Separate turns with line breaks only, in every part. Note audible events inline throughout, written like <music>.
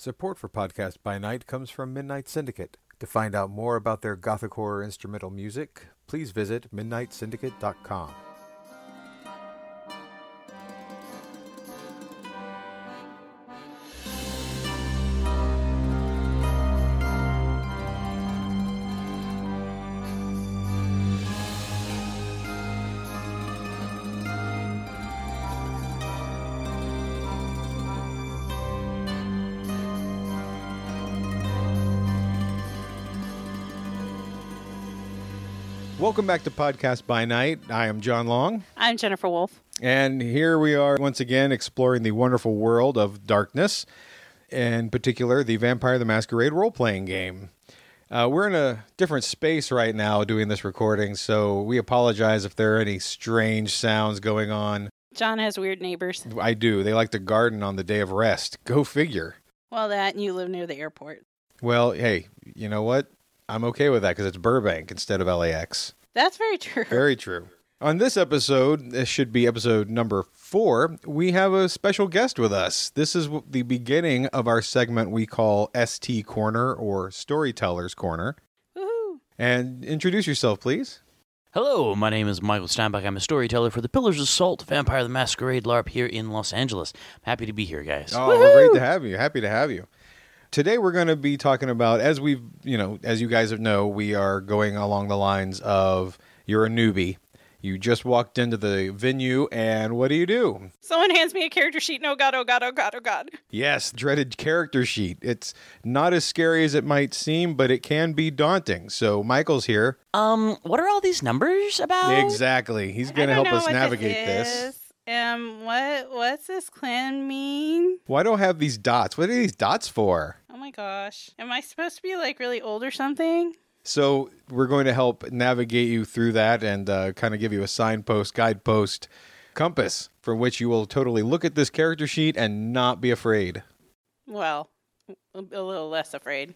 Support for Podcast by Night comes from Midnight Syndicate. To find out more about their gothic horror instrumental music, please visit midnightsyndicate.com. Welcome back to Podcast by Night. I am John Long,
I'm Jennifer Wolf.
and here we are once again exploring the wonderful world of darkness, in particular, the Vampire the Masquerade role playing game. Uh, we're in a different space right now doing this recording, so we apologize if there are any strange sounds going on.
John has weird neighbors.
I do. They like to garden on the day of rest. Go figure.
Well, that and you live near the airport.
Well, hey, you know what? I'm okay with that because it's Burbank instead of LAX.
That's very true.
Very true. On this episode, this should be episode number four, we have a special guest with us. This is the beginning of our segment we call ST Corner or Storyteller's Corner.
Woohoo.
And introduce yourself, please.
Hello, my name is Michael Steinbach. I'm a storyteller for the Pillars of Salt Vampire the Masquerade LARP here in Los Angeles. I'm happy to be here, guys.
Oh, we're great to have you. Happy to have you. Today we're going to be talking about as we've, you know, as you guys know, we are going along the lines of you're a newbie. You just walked into the venue and what do you do?
Someone hands me a character sheet. No, God, oh, God, oh, God, oh, God.
Yes, dreaded character sheet. It's not as scary as it might seem, but it can be daunting. So Michael's here.
Um, what are all these numbers about?
Exactly. He's going to help us navigate this.
Is. Um, what what's this clan mean?
Why do I have these dots? What are these dots for?
Oh my gosh. Am I supposed to be like really old or something?
So we're going to help navigate you through that and uh, kind of give you a signpost, guidepost, compass from which you will totally look at this character sheet and not be afraid.
Well, a, a little less afraid.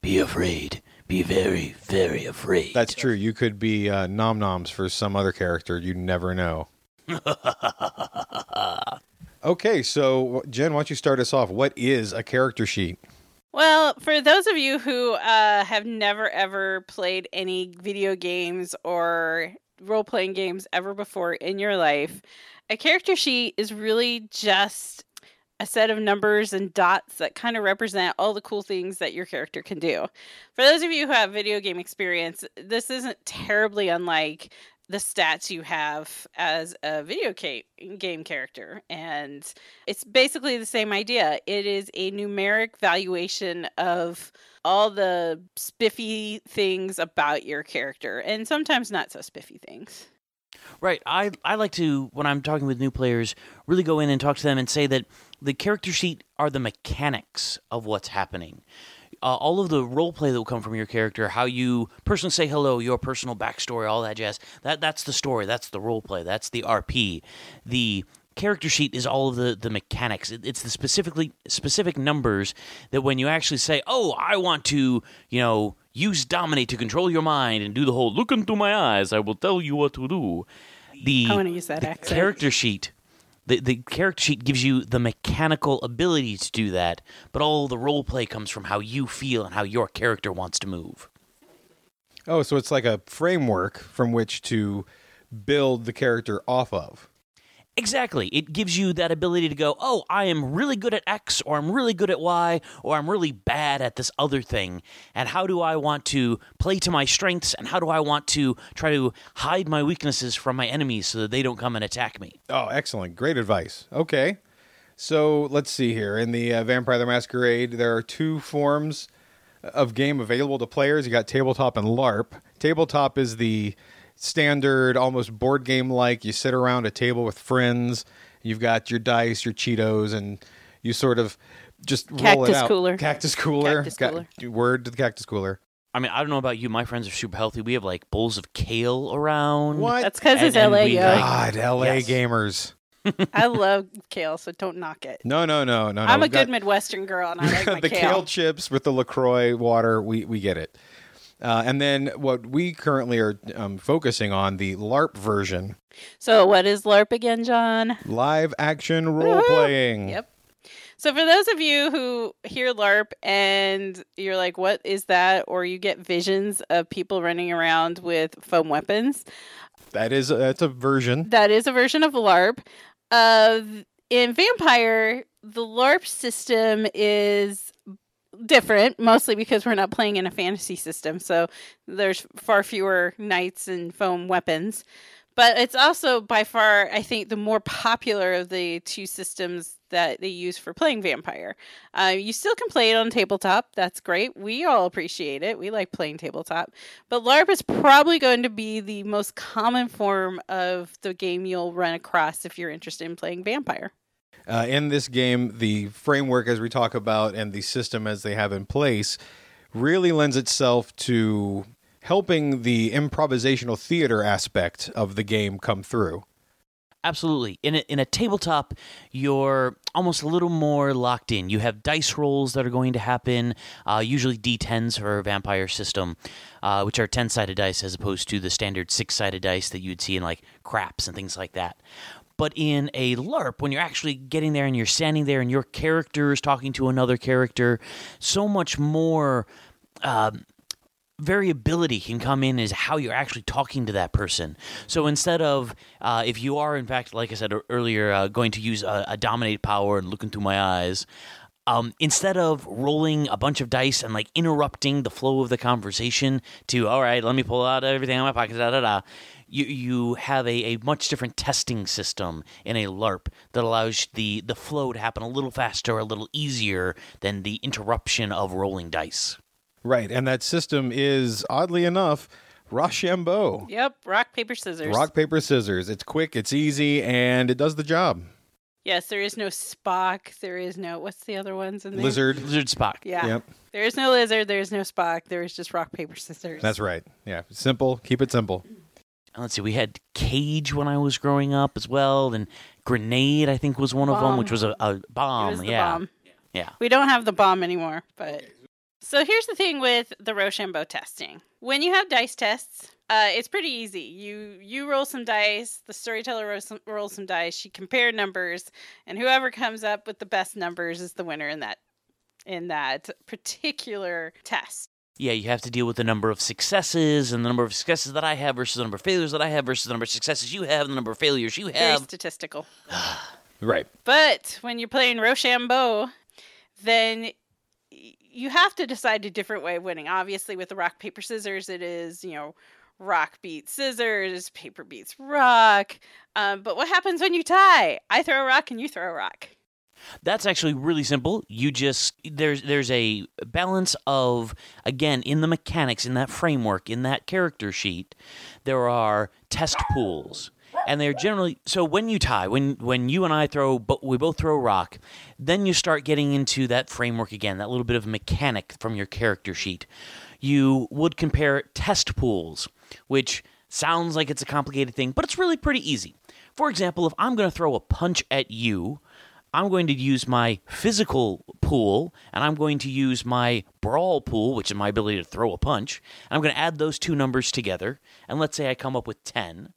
Be afraid. Be very, very afraid.
That's true. You could be uh, nom noms for some other character. You never know. <laughs> okay, so Jen, why don't you start us off? What is a character sheet?
Well, for those of you who uh, have never ever played any video games or role playing games ever before in your life, a character sheet is really just a set of numbers and dots that kind of represent all the cool things that your character can do. For those of you who have video game experience, this isn't terribly unlike the stats you have as a video game character and it's basically the same idea it is a numeric valuation of all the spiffy things about your character and sometimes not so spiffy things
Right. I, I like to, when I'm talking with new players, really go in and talk to them and say that the character sheet are the mechanics of what's happening. Uh, all of the role play that will come from your character, how you personally say hello, your personal backstory, all that jazz. That that's the story. That's the role play. That's the RP. The character sheet is all of the the mechanics. It, it's the specifically specific numbers that when you actually say, "Oh, I want to," you know, use dominate to control your mind and do the whole "look into my eyes, I will tell you what to do." The
i want to use that
the
accent
character sheet the, the character sheet gives you the mechanical ability to do that but all the role play comes from how you feel and how your character wants to move
Oh, so it's like a framework from which to build the character off of.
Exactly it gives you that ability to go oh i am really good at x or i'm really good at y or i'm really bad at this other thing and how do i want to play to my strengths and how do i want to try to hide my weaknesses from my enemies so that they don't come and attack me
Oh, excellent. Great advice. Okay. So let's see here. In the uh, Vampire the Masquerade, there are two forms of game available to players. You got tabletop and LARP. Tabletop is the standard, almost board game like. You sit around a table with friends. You've got your dice, your Cheetos, and you sort of just roll it out.
cooler.
Cactus cooler.
Cactus
Got-
cooler.
Word to the cactus cooler.
I mean, I don't know about you. My friends are super healthy. We have like bowls of kale around.
What?
that's because it's
And- and
la
we,
yo.
like-
God, LA
Yes.
gamers. <laughs>
i love kale so don't knock it
No, no, no, no. no.
i'm a
We've got-
good midwestern girl and i <laughs> like my
the kale. chips with the Lacroix water. We we get it. Uh, and then what we currently are um, focusing on the LARP version,
so what is larp again john
live action role playing.
Yep. So for those of you who hear LARP and you're like, "What is that?" or you get visions of people running around with foam weapons,
That is that's a version.
that is a version of LARP. Uh, in Vampire, the LARP system is different, mostly because we're not playing in a fantasy system, so there's far fewer knights and foam weapons. But it's also by far, I think, the more popular of the two systems that they use for playing Vampire. Uh, you still can play it on tabletop. That's great. We all appreciate it. We like playing tabletop. But LARP is probably going to be the most common form of the game you'll run across if you're interested in playing Vampire.
Uh, in this game, the framework, as we talk about, and the system as they have in place, really lends itself to helping the improvisational theater aspect of the game come through.
Absolutely. In a, in a tabletop, you're almost a little more locked in. You have dice rolls that are going to happen, uh, usually d10s for vampire system, uh, which are 10 sided dice as opposed to the standard six sided dice that you'd see in like craps and things like that. But in a LARP, when you're actually getting there and you're standing there and your character is talking to another character, so much more. Um, variability can come in is how you're actually talking to that person. So instead of, uh, if you are in fact, like I said earlier, uh, going to use a, a dominate power and look into my eyes, um, instead of rolling a bunch of dice and like interrupting the flow of the conversation to, all right, let me pull out everything in my pocket, da da da. You, you have a, a much different testing system in a LARP that allows the, the flow to happen a little faster, a little easier than the interruption of rolling dice.
Right, and that system is oddly enough Rochambeau.
Yep, rock, paper, scissors.
Rock paper scissors. It's quick, it's easy, and it does the job.
Yes, there is no Spock. There is no, what's the other ones in there?
Lizard.
Lizard Spock.
Yeah.
Yep,
There is no lizard. There is no Spock. There is just rock, paper, scissors.
that's right. Yeah, simple. Keep it simple.
Let's see, we had Cage when I was growing up as well, and Grenade I think was one of them,
Bomb.
which was a, a
It
bomb.
was the
yeah,
bomb.
yeah.
We don't have the bomb anymore, but so here's the thing with the Rochambeau testing. When you have dice tests, uh, it's pretty easy. You you roll some dice, the storyteller rolls some, rolls some dice, she compare numbers, and whoever comes up with the best numbers is the winner in that in that particular test.
Yeah, you have to deal with the number of successes and the number of successes that I have versus the number of failures that I have versus the number of successes you have and the number of failures you have.
Very
have.
statistical. <sighs>
Right.
But when you're playing Rochambeau, then you have to decide a different way of winning. Obviously, with the rock, paper, scissors, it is, you know, rock beats scissors, paper beats rock. Um, but what happens when you tie? I throw a rock and you throw a rock.
That's actually really simple. You just there's there's a balance of again in the mechanics in that framework in that character sheet. There are test pools, and they're generally so when you tie when when you and I throw but we both throw rock, then you start getting into that framework again. That little bit of mechanic from your character sheet. You would compare test pools, which sounds like it's a complicated thing, but it's really pretty easy. For example, if I'm going to throw a punch at you, I'm going to use my physical pool and I'm going to use my brawl pool, which is my ability to throw a punch. And I'm going to add those two numbers together. And let's say I come up with 10.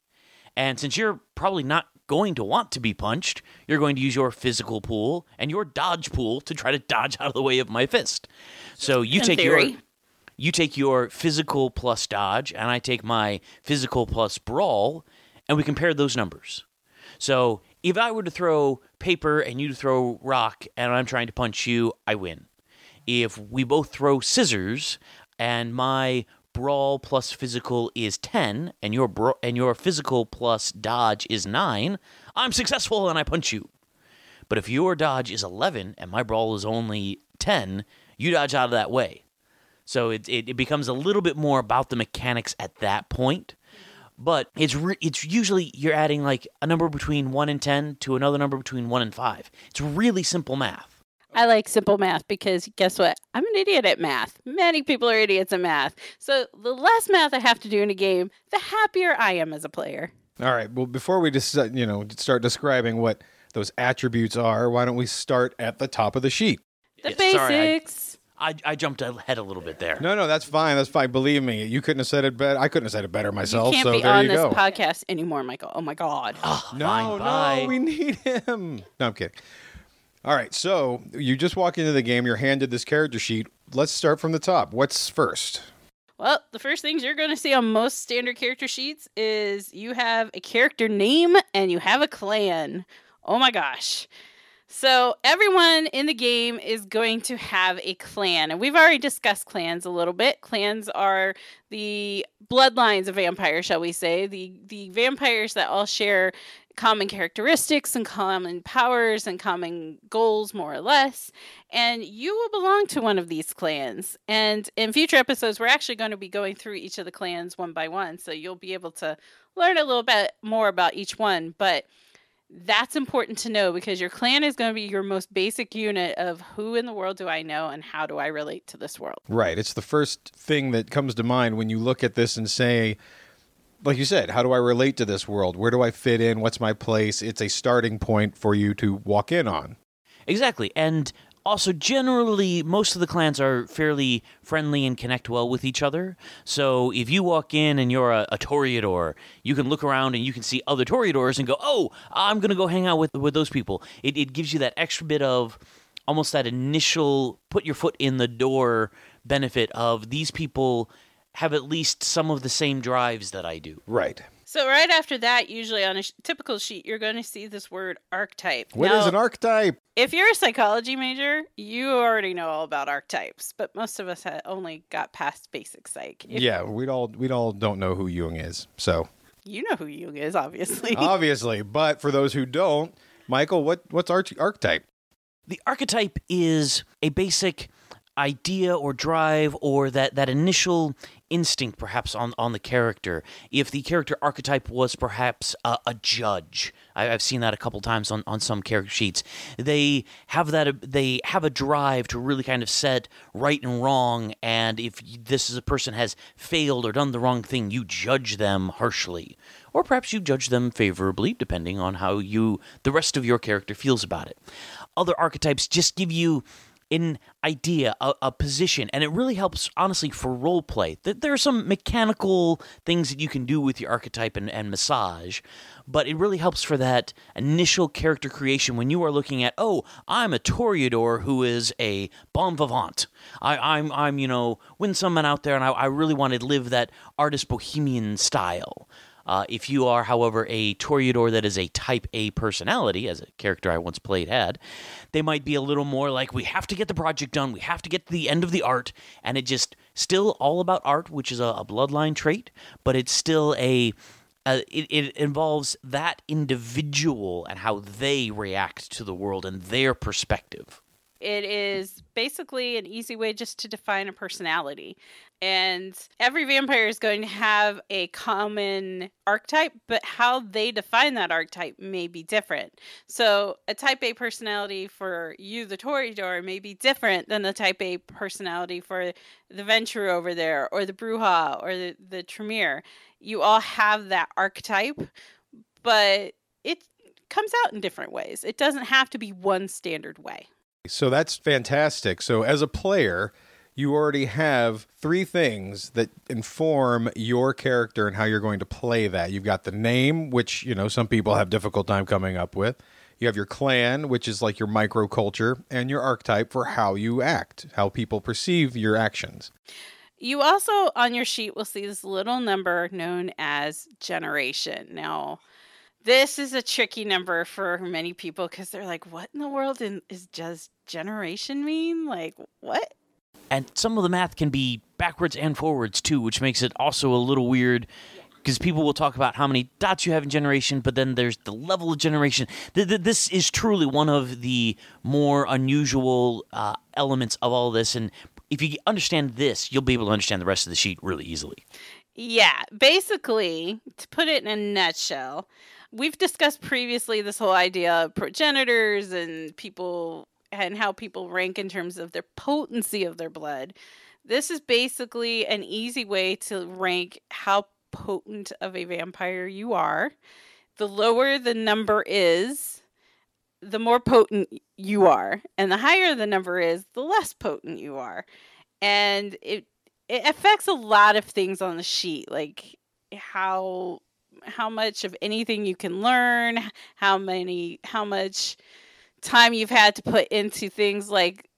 And since you're probably not going to want to be punched, you're going to use your physical pool and your dodge pool to try to dodge out of the way of my fist. So you
In
take
theory.
your you take your physical plus dodge and I take my physical plus brawl and we compare those numbers. So if I were to throw paper and you throw rock and I'm trying to punch you, I win. If we both throw scissors and my brawl plus physical is 10 and your bra- and your physical plus dodge is 9, I'm successful and I punch you. But if your dodge is 11 and my brawl is only 10, you dodge out of that way. So it, it, it becomes a little bit more about the mechanics at that point. But it's re- it's usually you're adding like a number between 1 and 10 to another number between 1 and 5. It's really simple math.
I like simple math because guess what? I'm an idiot at math. Many people are idiots at math. So the less math I have to do in a game, the happier I am as a player.
All right. Well, before we just uh, you know start describing what those attributes are, why don't we start at the top of the sheet?
The
Yeah, sorry, I-
basics.
I, I jumped ahead a little bit there.
No, no, that's fine. That's fine. Believe me, you couldn't have said it better. I couldn't have said it better
you
myself.
can't
so
be
there
on
you
this
go.
podcast anymore, Michael. Oh my god.
Oh,
no,
fine, bye.
no, we need him. No, I'm kidding. All right, so you just walk into the game, you're handed this character sheet. Let's start from the top. What's first?
Well, the first things you're going to see on most standard character sheets is you have a character name and you have a clan. Oh my gosh. So, everyone in the game is going to have a clan. And we've already discussed clans a little bit. Clans are the bloodlines of vampires, shall we say, the, the vampires that all share common characteristics and common powers and common goals, more or less. And you will belong to one of these clans. And in future episodes, we're actually going to be going through each of the clans one by one. So you'll be able to learn a little bit more about each one. But that's important to know because your clan is going to be your most basic unit of who in the world do I know and how do I relate to this world.
Right. It's the first thing that comes to mind when you look at this and say, like you said, how do I relate to this world? Where do I fit in? What's my place? It's a starting point for you to walk in on.
Exactly. And also, generally, most of the clans are fairly friendly and connect well with each other. So, if you walk in and you're a, a Toreador, you can look around and you can see other Toreadors and go, oh, I'm going to go hang out with, with those people. It, it gives you that extra bit of almost that initial put your foot in the door benefit of these people have at least some of the same drives that I do.
Right.
So right after that, usually on a sh- typical sheet, you're going to see this word archetype.
What is
Now,
an archetype?
If you're a psychology major, you already know all about archetypes, but most of us ha- only got past basic psych. If
Yeah, we all we all don't know who Jung is. So
You know who Jung is, obviously. <laughs>
obviously, but for those who don't, Michael, what what's arch- archetype?
The archetype is a basic idea or drive or that, that initial instinct perhaps on, on the character. If the character archetype was perhaps a, a judge, I, I've seen that a couple times on, on some character sheets. They have that they have a drive to really kind of set right and wrong, and if this is a person has failed or done the wrong thing, you judge them harshly. Or perhaps you judge them favorably, depending on how you the rest of your character feels about it. Other archetypes just give you an idea, a, a position, and it really helps, honestly, for role play. Th- There are some mechanical things that you can do with your archetype and, and massage, but it really helps for that initial character creation when you are looking at, oh, I'm a Toreador who is a bon vivant. I, I'm, I'm, you know, winsome and out there, and I, I really want to live that artist bohemian style. Uh, if you are, however, a Toreador that is a type A personality, as a character I once played had, they might be a little more like, we have to get the project done, we have to get to the end of the art, and it just still all about art, which is a, a bloodline trait, but it's still a. Uh, it, it involves that individual and how they react to the world and their perspective.
It is basically an easy way just to define a personality. And every vampire is going to have a common archetype, but how they define that archetype may be different. So, a type A personality for you, the Toreador, may be different than the type A personality for the Ventrue over there, or the Brujah, or the, the Tremere. You all have that archetype, but it comes out in different ways. It doesn't have to be one standard way.
So that's fantastic. So as a player, you already have three things that inform your character and how you're going to play that. You've got the name, which, you know, some people have difficult time coming up with. You have your clan, which is like your microculture, and your archetype for how you act, how people perceive your actions.
You also on your sheet will see this little number known as generation. Now, this is a tricky number for many people because they're like, "What in the world in, is does generation mean? Like what?"
And some of the math can be backwards and forwards too, which makes it also a little weird because people will talk about how many dots you have in generation, but then there's the level of generation. Th- th- This is truly one of the more unusual uh, elements of all this. And if you understand this, you'll be able to understand the rest of the sheet really easily.
Yeah, basically, to put it in a nutshell, we've discussed previously this whole idea of progenitors and people and how people rank in terms of their potency of their blood. This is basically an easy way to rank how potent of a vampire you are. The lower the number is, the more potent you are, and the higher the number is, the less potent you are. And it it affects a lot of things on the sheet, like how how much of anything you can learn, how many how much time you've had to put into things like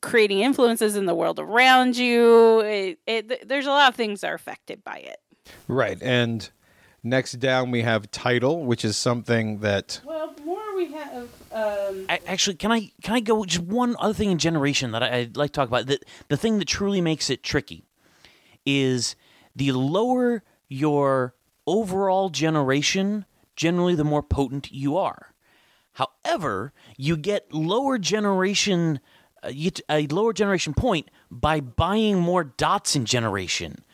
creating influences in the world around you. It, it, there's a lot of things that are affected by it.
Right. And next down we have title, which is something that
Well, more we have. Um,
I, actually, can I can I go just one other thing in generation that I, I'd like to talk about? The the thing that truly makes it tricky is the lower your overall generation, generally the more potent you are. However, you get lower generation uh, a lower generation point by buying more dots in generation.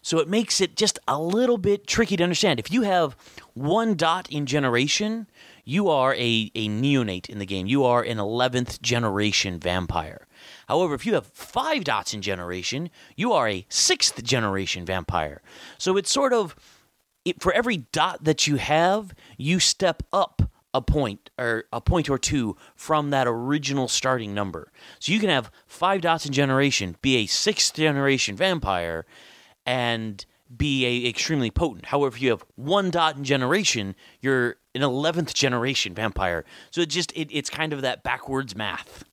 So it makes it just a little bit tricky to understand. If you have one dot in generation, you are a, a neonate in the game. You are an 11th generation vampire. However, if you have five dots in generation, you are a sixth generation vampire. So it's sort of, it, for every dot that you have, you step up a point or a point or two from that original starting number. So you can have five dots in generation, be a sixth generation vampire, and be a extremely potent. However, if you have one dot in generation, you're an eleventh generation vampire. So it just it, it's kind of that backwards math.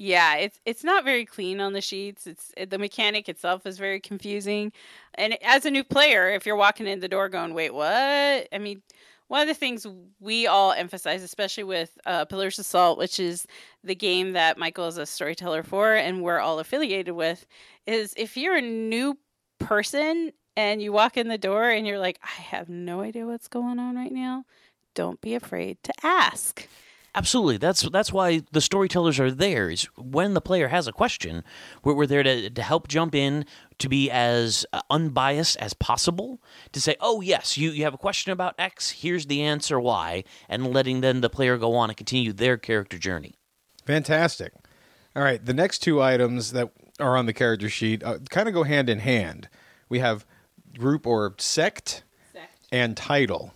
Yeah, it's it's not very clean on the sheets. It's it, the mechanic itself is very confusing, and as a new player, if you're walking in the door going, "Wait, what?" I mean, one of the things we all emphasize, especially with uh, Pillars Salt, which is the game that Michael is a storyteller for, and we're all affiliated with, is if you're a new person and you walk in the door and you're like, "I have no idea what's going on right now," don't be afraid to ask.
Absolutely. That's that's why the storytellers are there. Is when the player has a question, we're, we're there to, to help jump in, to be as uh, unbiased as possible, to say, oh yes, you, you have a question about X, here's the answer Y, and letting then the player go on and continue their character journey.
fantastic. All right, the next two items that are on the character sheet uh, kind of go hand in hand. We have group or sect and title.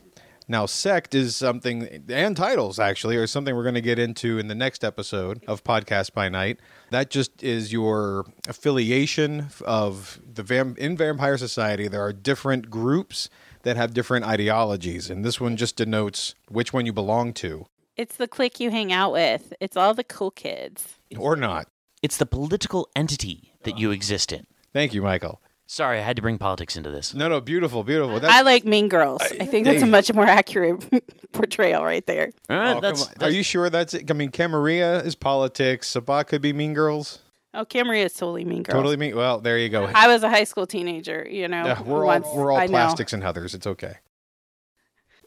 Now, sect is something, and titles actually, are something we're going to get into in the next episode of Podcast by Night. That just is your affiliation of the vam- in Vampire Society. There are different groups that have different ideologies, and this one just denotes which one you belong to
It's the clique you hang out with. It's all the cool kids.
or not.
It's the political entity that you uh, exist in.
Thank you, Michael.
Sorry, I had to bring politics into this.
No, no, beautiful, beautiful. That's,
I like Mean Girls. I think that's a much more accurate <laughs> portrayal right there.
All
Oh,
right,
come
that's.
Are you sure that's it? I mean, Camarilla is politics. Sabbat could be Mean Girls.
Oh, Camry is totally Mean Girls.
Totally mean. Well, there you go.
I was a high school teenager, you know.
Yeah, we're
once
all we're all
I know.
plastics and Heathers. It's okay.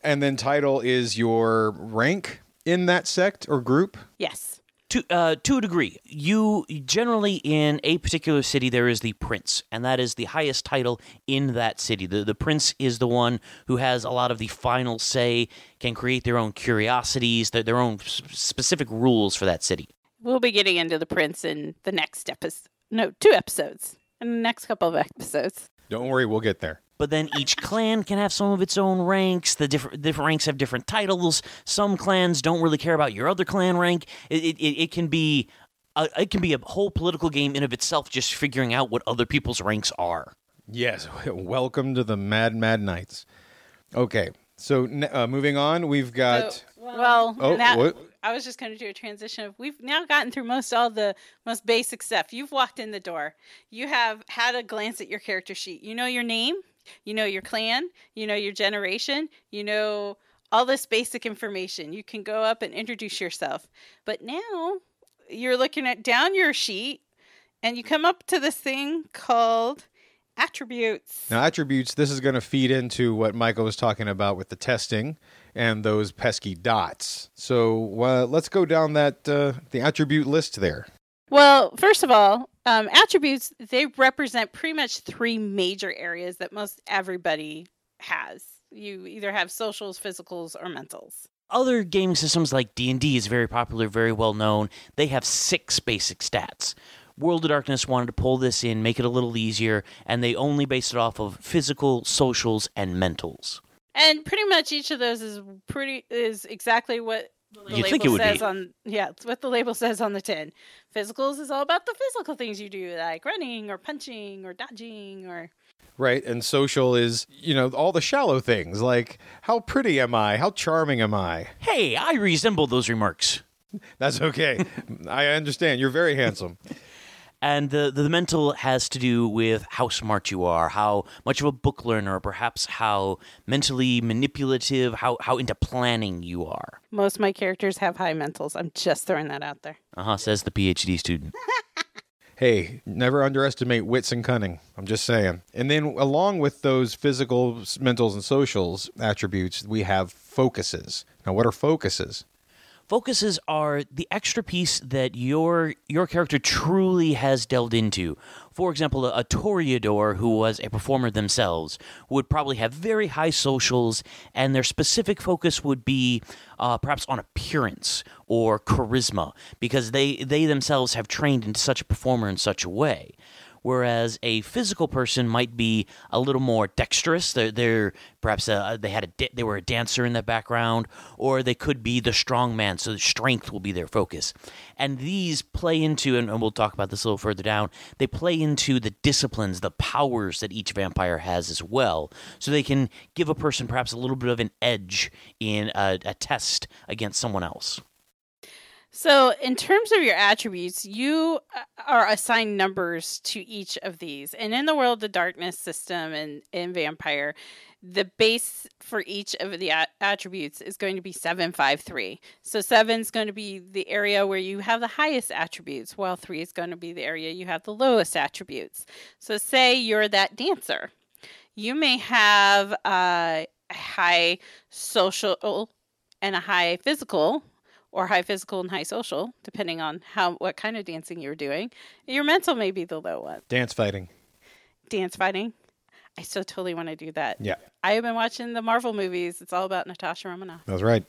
And then title is your rank in that sect or group.
Yes.
To uh, to a degree, you generally in a particular city there is the prince, and that is the highest title in that city. The the prince is the one who has a lot of the final say, can create their own curiosities, their, their own s- specific rules for that city.
We'll be getting into the prince in the next episode. No, two episodes. In the next couple of episodes.
Don't worry, we'll get there.
But then each clan can have some of its own ranks. The different different ranks have different titles. Some clans don't really care about your other clan rank. It it, it, it can be. A, it can be a whole political game in of itself, just figuring out what other people's ranks are.
Yes. <laughs> Welcome to the Mad Mad Knights. Okay. So uh, moving on, we've got.
Well,
Oh,
that,
what?
I was just going to do a transition of we've now gotten through most all the most basic stuff. You've walked in the door. You have had a glance at your character sheet. You know your name, you know your clan, you know your generation, you know all this basic information. You can go up and introduce yourself. But now you're looking at down your sheet and you come up to this thing called attributes.
Now, attributes, this is going to feed into what Michael was talking about with the testing and those pesky dots. So uh, let's go down that uh, the attribute list there.
Well, first of all, um, attributes they represent pretty much three major areas that most everybody has. You either have socials, physicals, or mentals.
Other gaming systems like D&D is very popular, very well known. They have six basic stats. World of Darkness wanted to pull this in, make it a little easier, and they only based it off of physical, socials, and mentals.
And pretty much each of those is pretty is exactly what the
You'd
label
think it would
says
be.
on yeah, it's what the label says on the tin. Physicals is all about the physical things you do, like running or punching or dodging or
Right. And social is, you know, all the shallow things like how pretty am I? How charming am I?
Hey, I resemble those remarks.
That's okay. I understand. You're very handsome.
And the, the mental has to do with how smart you are, how much of a book learner, perhaps how mentally manipulative, how, how into planning you are.
Most of my characters have high mentals. I'm just throwing that out there.
Uh huh, says the PhD student. <laughs>
Hey, never underestimate wits and cunning. I'm just saying. And then, along with those physical, s- mentals, and socials attributes, we have focuses. Now, what are focuses?
Focuses are the extra piece that your your character truly has delved into. For example, a, a Toreador who was a performer themselves would probably have very high socials, and their specific focus would be uh, perhaps on appearance or charisma, because they they themselves have trained into such a performer in such a way. Whereas a physical person might be a little more dexterous. They're, they're perhaps uh they had a they were a dancer in the background, or they could be the strong man. So strength will be their focus, and these play into and, and we'll talk about this a little further down. They play into the disciplines, the powers that each vampire has as well, so they can give a person perhaps a little bit of an edge in a, a test against someone else.
So, in terms of your attributes, you uh, are assigned numbers to each of these. And in the World of Darkness system and in Vampire, the base for each of the a- attributes is going to be 753. So, 7 is going to be the area where you have the highest attributes, while 3 is going to be the area you have the lowest attributes. So, say you're that dancer. You may have uh, a high social and a high physical or high physical and high social, depending on how what kind of dancing you're doing. Your mental may be the low one.
Dance fighting.
Dance fighting. I so totally want to do that.
Yeah,
I have been watching the Marvel movies. It's all about Natasha Romanoff.
that's right.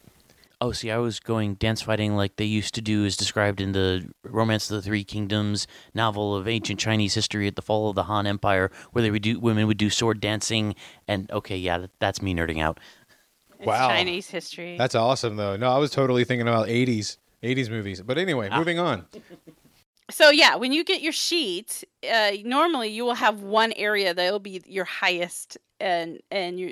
Oh, see, I was going dance fighting like they used to do, as described in the Romance of the Three Kingdoms novel of ancient Chinese history at the fall of the Han Empire, where they would do women would do sword dancing. And okay, yeah, that's me nerding out.
It's
Wow.
Chinese history.
That's awesome, though. No, I was totally thinking about 80s, 80s movies. But anyway, moving on.
so yeah, when you get your sheet, uh, normally you will have one area that will be your highest and and your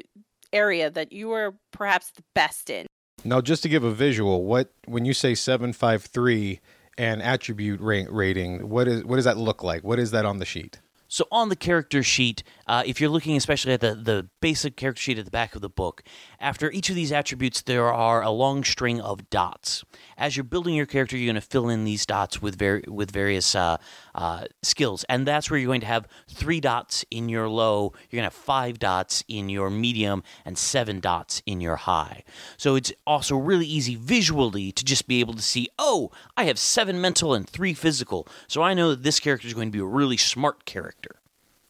area that you are perhaps the best in.
Now, just to give a visual, what when you say 753 and attribute ra- rating, what is what does that look like? What is that on the sheet?
So on the character sheet, uh, if you're looking especially at the, the basic character sheet at the back of the book, after each of these attributes, there are a long string of dots. As you're building your character, you're going to fill in these dots with var- with various uh, uh, skills, and that's where you're going to have three dots in your low. You're going to have five dots in your medium and seven dots in your high. So it's also really easy visually to just be able to see, oh, I have seven mental and three physical, so I know that this character is going to be a really smart character.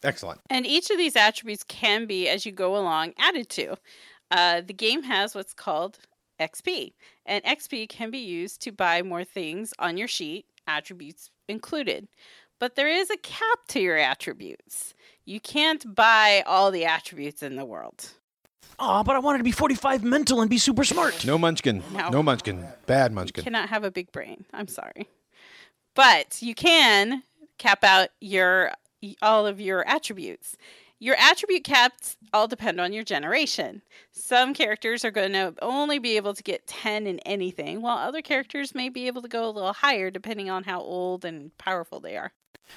Excellent.
And each of these attributes can be, as you go along, added to. Uh, the game has what's called XP, and XP can be used to buy more things on your sheet, attributes included. But there is a cap to your attributes. You can't buy all the attributes in the world.
Oh, but I wanted to be 45 mental and be super smart.
No munchkin.
No.
No, munchkin. Bad
You
munchkin.
cannot have a big brain. I'm sorry. But you can cap out your all of your attributes. Your attribute caps all depend on your generation. Some characters are going to only be able to get 10 in anything, while other characters may be able to go a little higher depending on how old and powerful they are.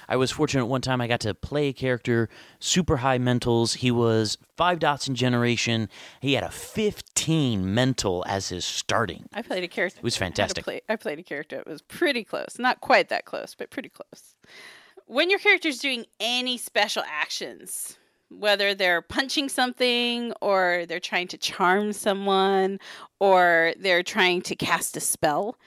I was fortunate one time I got to play a character, super high mentals. He was five dots in generation. He had a 15 mental as his starting.
I played a character.
It was
I
fantastic.
play- I played a character. It was pretty close. Not quite that close, but pretty close. When your character's doing any special actions, whether they're punching something or they're trying to charm someone or they're trying to cast a spell,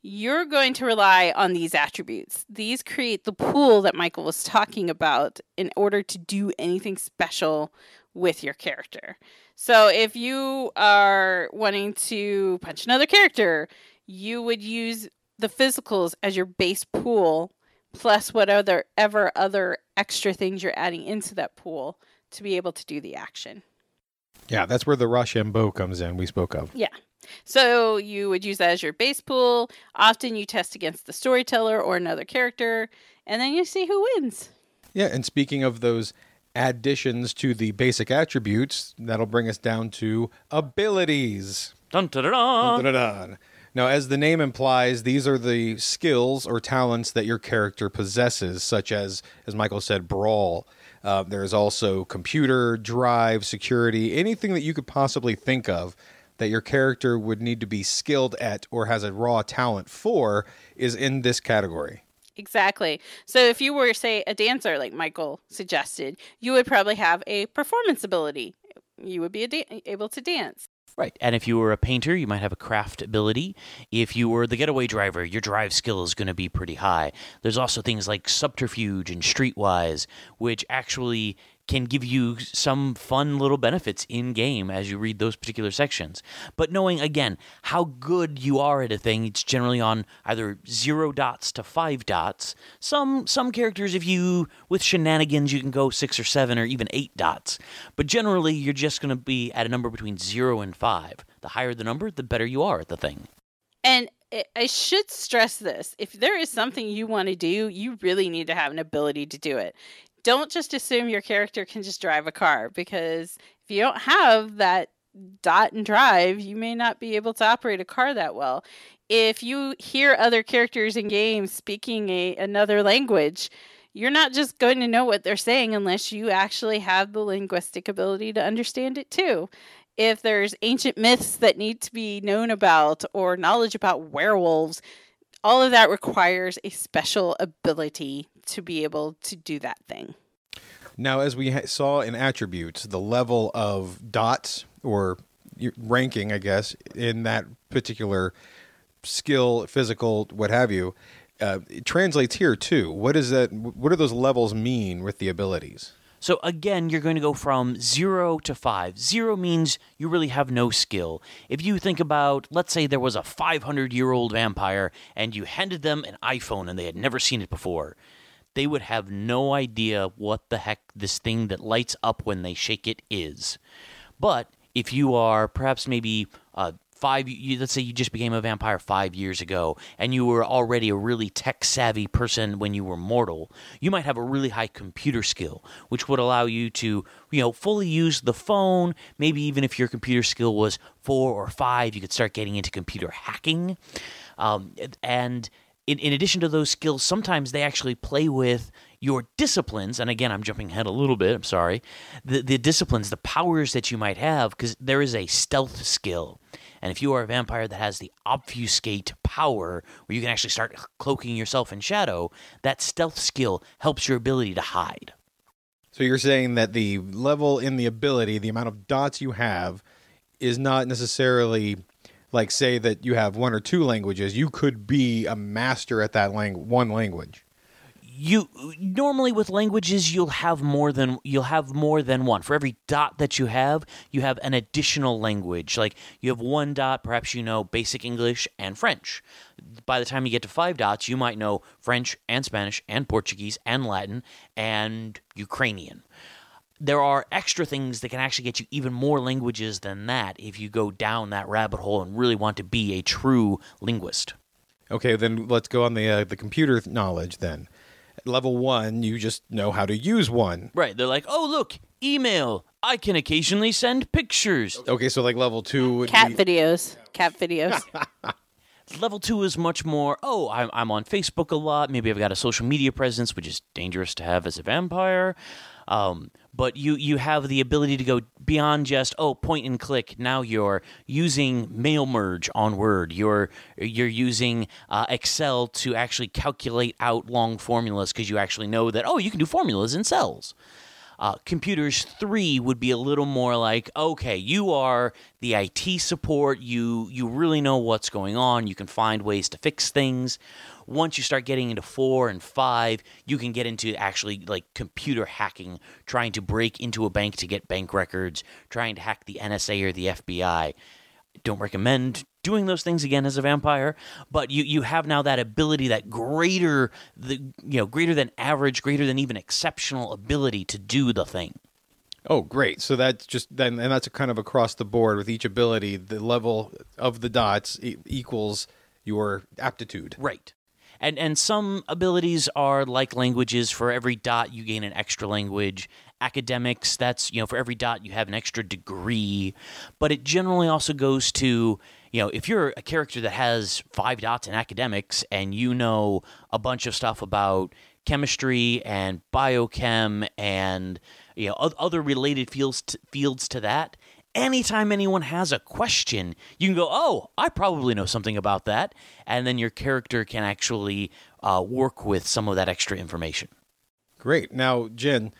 you're going to rely on these attributes. These create the pool that Michael was talking about in order to do anything special with your character. So if you are wanting to punch another character, you would use the physicals as your base pool plus what other ever other extra things you're adding into that pool to be able to do the action.
Yeah, that's where the Rochambeau comes in. We spoke of. Yeah.
So you would use that as your base pool. Often you test against the storyteller or another character, and then you see who wins.
Yeah, and speaking of those additions to the basic attributes, that'll bring us down to abilities.
Dun, dun, dun, dun.
Dun-dun-dun. Now, as the name implies, these are the skills or talents that your character possesses, such as, as Michael said, brawl. Uh, there's also computer, drive, security, anything that you could possibly think of that your character would need to be skilled at or has a raw talent for is in this category.
Exactly. So if you were, say, a dancer, like Michael suggested, you would probably have a performance ability. You would be da- able to dance.
Right. And if you were a painter, you might have a craft ability. If you were the getaway driver, your drive skill is going to be pretty high. There's also things like subterfuge and streetwise, which actually can give you some fun little benefits in game as you read those particular sections. But knowing again how good you are at a thing, it's generally on either zero dots to five dots. Some some characters, if you with shenanigans, you can go six or seven or even eight dots. But generally, you're just going to be at a number between zero and five. The higher the number, the better you are at the thing.
And I should stress this if there is something you want to do, you really need to have an ability to do it don't just assume your character can just drive a car because if you don't have that dot and drive, you may not be able to operate a car that well. If you hear other characters in games speaking a another language, you're not just going to know what they're saying unless you actually have the linguistic ability to understand it too. If there's ancient myths that need to be known about or knowledge about werewolves, all of that requires a special ability to be able to do that thing.
Now, as we ha- saw in attributes, the level of dots or ranking, I guess, in that particular skill, physical, what have you, uh, it translates here too. What is that? What do those levels mean with the abilities?
So again, you're going to go from zero to five. Zero means you really have no skill. If you think about, let's say there was a 500 year old vampire and you handed them an iPhone and they had never seen it before, they would have no idea what the heck this thing that lights up when they shake it is. But if you are perhaps maybe uh, five, you, let's say you just became a vampire five years ago, and you were already a really tech savvy person when you were mortal, you might have a really high computer skill, which would allow you to, you know, fully use the phone. Maybe even if your computer skill was four or five, you could start getting into computer hacking, um, and in, in addition to those skills, sometimes they actually play with your disciplines. And again, I'm jumping ahead a little bit. I'm sorry. The, the disciplines, the powers that you might have, because there is a stealth skill. And if you are a vampire that has the obfuscate power, where you can actually start cloaking yourself in shadow, that stealth skill helps your ability to hide.
So you're saying that the level in the ability, the amount of dots you have, is not necessarily like say that you have one or two languages, you could be a master at that lang- one language.
You normally with languages you'll have more than you'll have more than one. For every dot that you have, you have an additional language. Like you have one dot, perhaps you know basic English and French. By the time you get to 5 dots, you might know French and Spanish and Portuguese and Latin and Ukrainian there are extra things that can actually get you even more languages than that if you go down that rabbit hole and really want to be a true linguist.
Okay, then let's go on the uh, the computer knowledge then. Level 1, you just know how to use one.
Right, they're like, "Oh, look, email. I can occasionally send pictures."
Okay, so like level 2 would
cat
be...
videos. Cat videos. <laughs>
Level two is much more, oh, I'm, I'm on Facebook a lot. Maybe I've got a social media presence, which is dangerous to have as a vampire. Um, but you you have the ability to go beyond just oh point and click. Now you're using mail merge on Word. You're you're using uh, Excel to actually calculate out long formulas because you actually know that oh you can do formulas in cells. Uh, computers 3 would be a little more like okay you are the IT support. You you really know what's going on. You can find ways to fix things. Once you start getting into four and five, you can get into actually like computer hacking, trying to break into a bank to get bank records, trying to hack the NSA or the FBI. Don't recommend doing those things again as a vampire, but you, you have now that ability, that greater, the you know, greater than average, greater than even exceptional ability to do the thing.
Oh, great! So that's just then, and that's kind of across the board with each ability. The level of the dots e- equals your aptitude.
Right and and some abilities are like languages. For every dot you gain an extra language. Academics that's you know for every dot you have an extra degree. But it generally also goes to you know, if you're a character that has five dots in academics and you know a bunch of stuff about chemistry and biochem and you know other related fields to, fields to that, anytime anyone has a question, you can go, "Oh, I probably know something about that," and then your character can actually uh, work with some of that extra information.
Great. Now, Jen,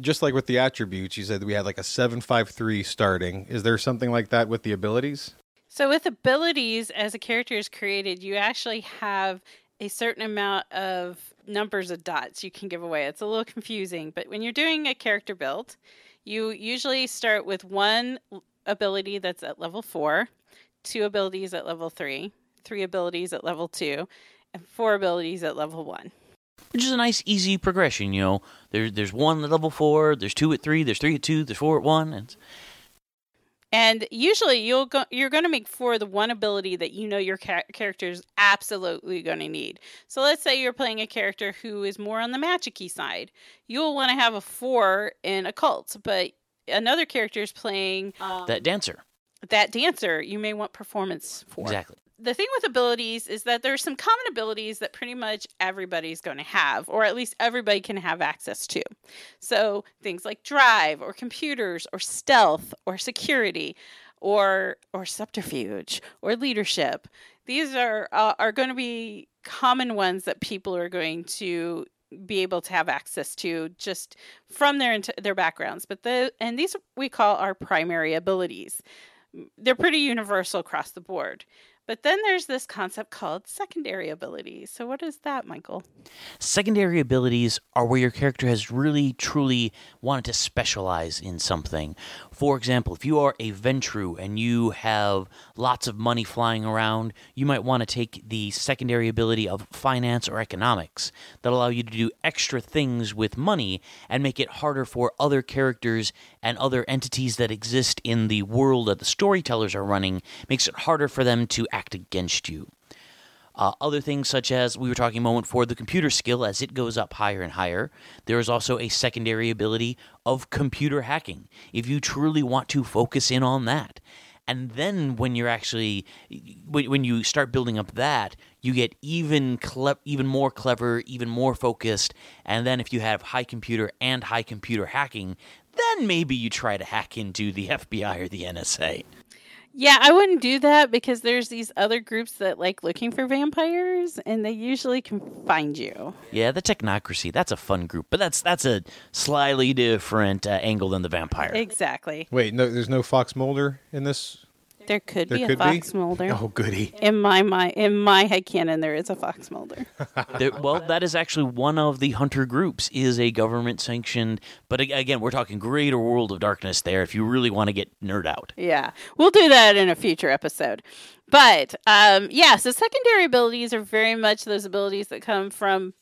just like with the attributes, you said we had like a seven five three starting. Is there something like that with the abilities?
So, with abilities, as a character is created, you actually have a certain amount of numbers of dots you can give away. It's a little confusing, but when you're doing a character build, you usually start with one ability that's at level four, two abilities at level three, three abilities at level two, and four abilities at level one.
Which is a nice, easy progression. You know, there's there's one at level four, there's two at three, there's three at two, there's four at one, and
and usually you'll go, you're going to make four the one ability that you know your ca- character is absolutely going to need. So let's say you're playing a character who is more on the magicy side. You'll want to have a four in occult, but another character is playing
um, that dancer.
That dancer, you may want performance for.
Exactly
the thing with abilities is that there's some common abilities that pretty much everybody's going to have, or at least everybody can have access to. So things like drive, or computers, or stealth, or security, or or subterfuge, or leadership. These are uh, are going to be common ones that people are going to be able to have access to just from their their backgrounds. But the and these we call our primary abilities. They're pretty universal across the board. But then there's this concept called secondary abilities. So, what is that, Michael?
Secondary abilities are where your character has really, truly wanted to specialize in something. For example, if you are a Ventrue and you have lots of money flying around, you might want to take the secondary ability of finance or economics that allow you to do extra things with money and make it harder for other characters and other entities that exist in the world that the storytellers are running, makes it harder for them to act against you. Uh, other things, such as we were talking a moment for the computer skill, as it goes up higher and higher, there is also a secondary ability of computer hacking. If you truly want to focus in on that, and then when you're actually when, you start building up that, you get even cle- even more clever, even more focused. And then if you have high computer and high computer hacking, then maybe you try to hack into the <laughs> FBI or the NSA.
Yeah, I wouldn't do that because there's these other groups that like looking for vampires and they usually can find you.
Yeah, the technocracy, that's a fun group, but that's that's a slightly different uh, angle than the vampire.
Exactly.
Wait, no there's no Fox Mulder in this
there could there be could a fox be? Mulder.
Oh, goody!
In my my in my headcanon, there is a fox Mulder. <laughs>
there, well, that is actually one of the hunter groups. Is a government sanctioned, but again, we're talking greater world of darkness. There, if you really want to get nerd out.
Yeah, we'll do that in a future episode. But um, yeah, so secondary abilities are very much those abilities that come from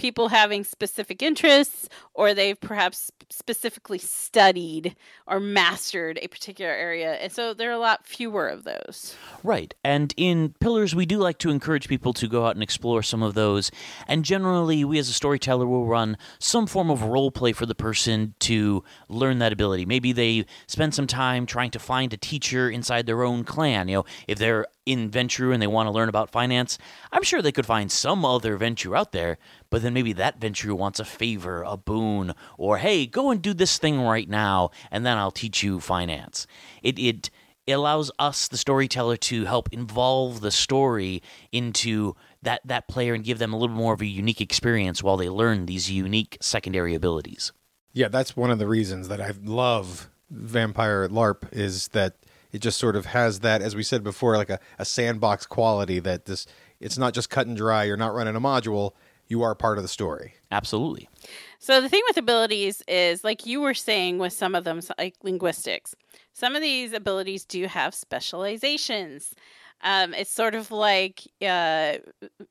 people having specific interests or they've perhaps specifically studied or mastered a particular area. And so there are a lot fewer of those.
Right. And in Pillars, we do like to encourage people to go out and explore some of those. And generally, we as a storyteller will run some form of role play for the person to learn that ability. Maybe they spend some time trying to find a teacher inside their own clan. You know, if they're in Ventrue and they want to learn about finance, I'm sure they could find some other Ventrue out there but then maybe that Ventrue wants a favor, a boon, or hey, go and do this thing right now, and then I'll teach you finance. It it it allows us, the storyteller, to help involve the story into that that player and give them a little more of a unique experience while they learn these unique secondary abilities.
Yeah, that's one of the reasons that I love Vampire LARP is that it just sort of has that, as we said before, like a, a sandbox quality that this it's not just cut and dry. You're not running a module you are part of the story.
Absolutely.
So the thing with abilities is like you were saying with some of them like linguistics. Some of these abilities do have specializations. Um, it's sort of like uh,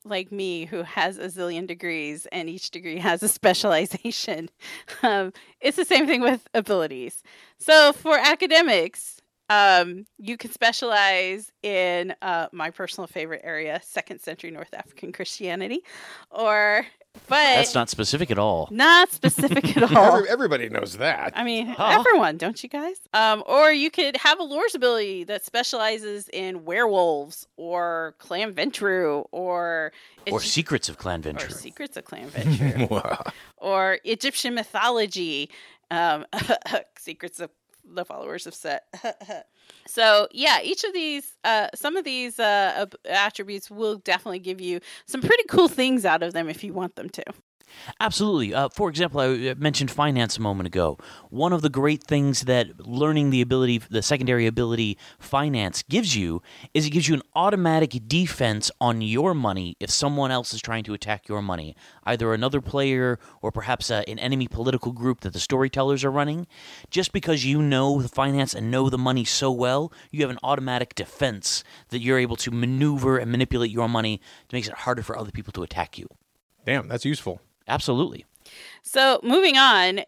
like me who has a zillion degrees and each degree <laughs> has a specialization. <laughs> Um, it's the same thing with abilities. So for academics, um, you can specialize in uh, my personal favorite area, second century North African Christianity, or but
That's not specific at all.
not specific at <laughs> all.
Every, everybody knows that.
I mean,
Huh.
everyone, don't you guys? Um, or you could have a lore's ability that specializes in werewolves or Clan Ventrue or
Or
Egy-
secrets of Clan
or secrets of Clan <laughs> Ventrue or Egyptian mythology, um, <laughs> secrets of the followers of Set. <laughs> so yeah, each of these, uh, some of these uh, attributes will definitely give you some pretty cool things out of them if you want them to.
Absolutely. Uh, for example, I uh, mentioned finance a moment ago. One of the great things that learning the ability, the secondary ability finance gives you is it gives you an automatic defense on your money if someone else is trying to attack your money, either another player or perhaps uh, an enemy political group that the storytellers are running. Just because you know the finance and know the money so well, you have an automatic defense that you're able to maneuver and manipulate your money to make it harder for other people to attack you.
Damn, that's useful.
Absolutely.
So moving on,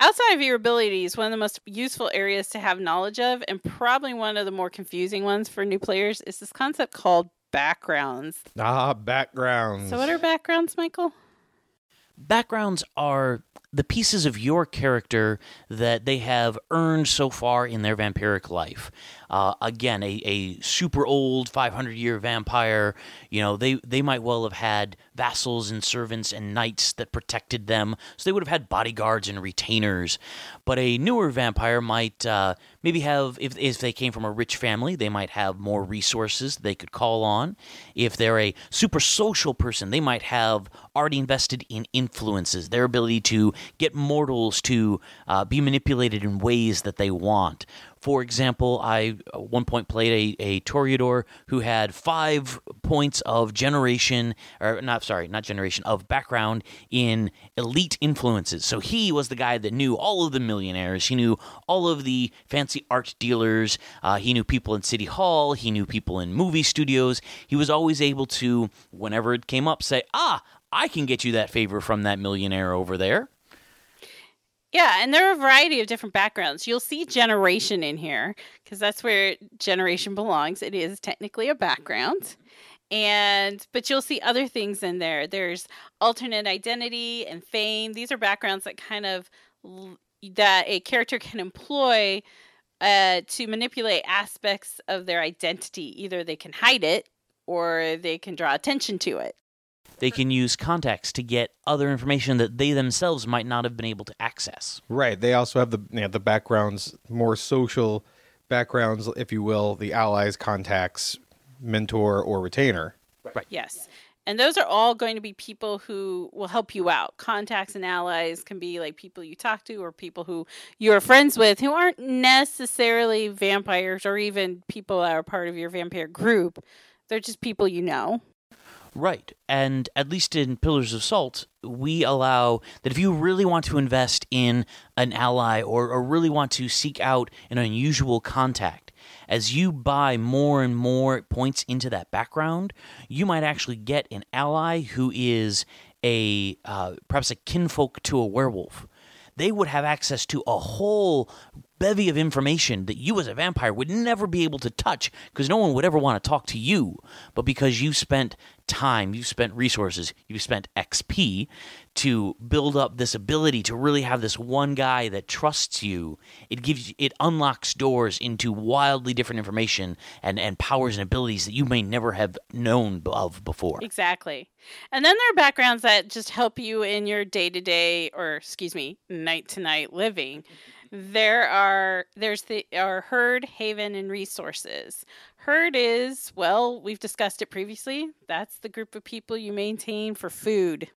outside of your abilities, one of the most useful areas to have knowledge of, and probably one of the more confusing ones for new players, is this concept called backgrounds.
Ah, backgrounds.
So what are backgrounds, Michael?
backgrounds are the pieces of your character that they have earned so far in their vampiric life. Uh, again, a, a super old 500 year vampire, you know, they, they might well have had vassals and servants and knights that protected them, so they would have had bodyguards and retainers. But a newer vampire might uh, maybe have, if, if they came from a rich family, they might have more resources they could call on. If they're a super social person, they might have already invested in influences, their ability to get mortals to uh, be manipulated in ways that they want. For example, I at one point played a, a Toreador who had five points of generation, or not, sorry, not generation, of background in elite influences. So he was the guy that knew all of the millionaires. He knew all of the fancy art dealers. Uh, he knew people in City Hall. He knew people in movie studios. He was always able to, whenever it came up, say, ah, I can get you that favor from that millionaire over there.
Yeah, and there are a variety of different backgrounds. You'll see generation in here because that's where generation belongs. It is technically a background. And but you'll see other things in there. There's alternate identity and fame. These are backgrounds that kind of that a character can employ uh, to manipulate aspects of their identity. Either they can hide it or they can draw attention to it.
They can use contacts to get other information that they themselves might not have been able to access.
Right. They also have the yeah, the backgrounds, more social backgrounds, if you will, the allies, contacts, mentor, or retainer. Right.
Yes. And those are all going to be people who will help you out. Contacts and allies can be like people you talk to or people who you're friends with who aren't necessarily vampires or even people that are part of your vampire group. They're just people you know.
Right. And at least in Pillars of Salt, we allow that if you really want to invest in an ally or, or really want to seek out an unusual contact, as you buy more and more points into that background, you might actually get an ally who is a uh, perhaps a kinfolk to a werewolf. They would have access to a whole bevy of information that you as a vampire would never be able to touch because no one would ever want to talk to you. But because you spent time, you've spent resources, you've spent XP to build up this ability to really have this one guy that trusts you, it gives you. it unlocks doors into wildly different information and, and powers and abilities that you may never have known of before.
Exactly. And then there are backgrounds that just help you in your day to day or excuse me, night to night living. <laughs> There are there's the our herd, haven, and resources. Herd is, well, we've discussed it previously. That's the group of people you maintain for food.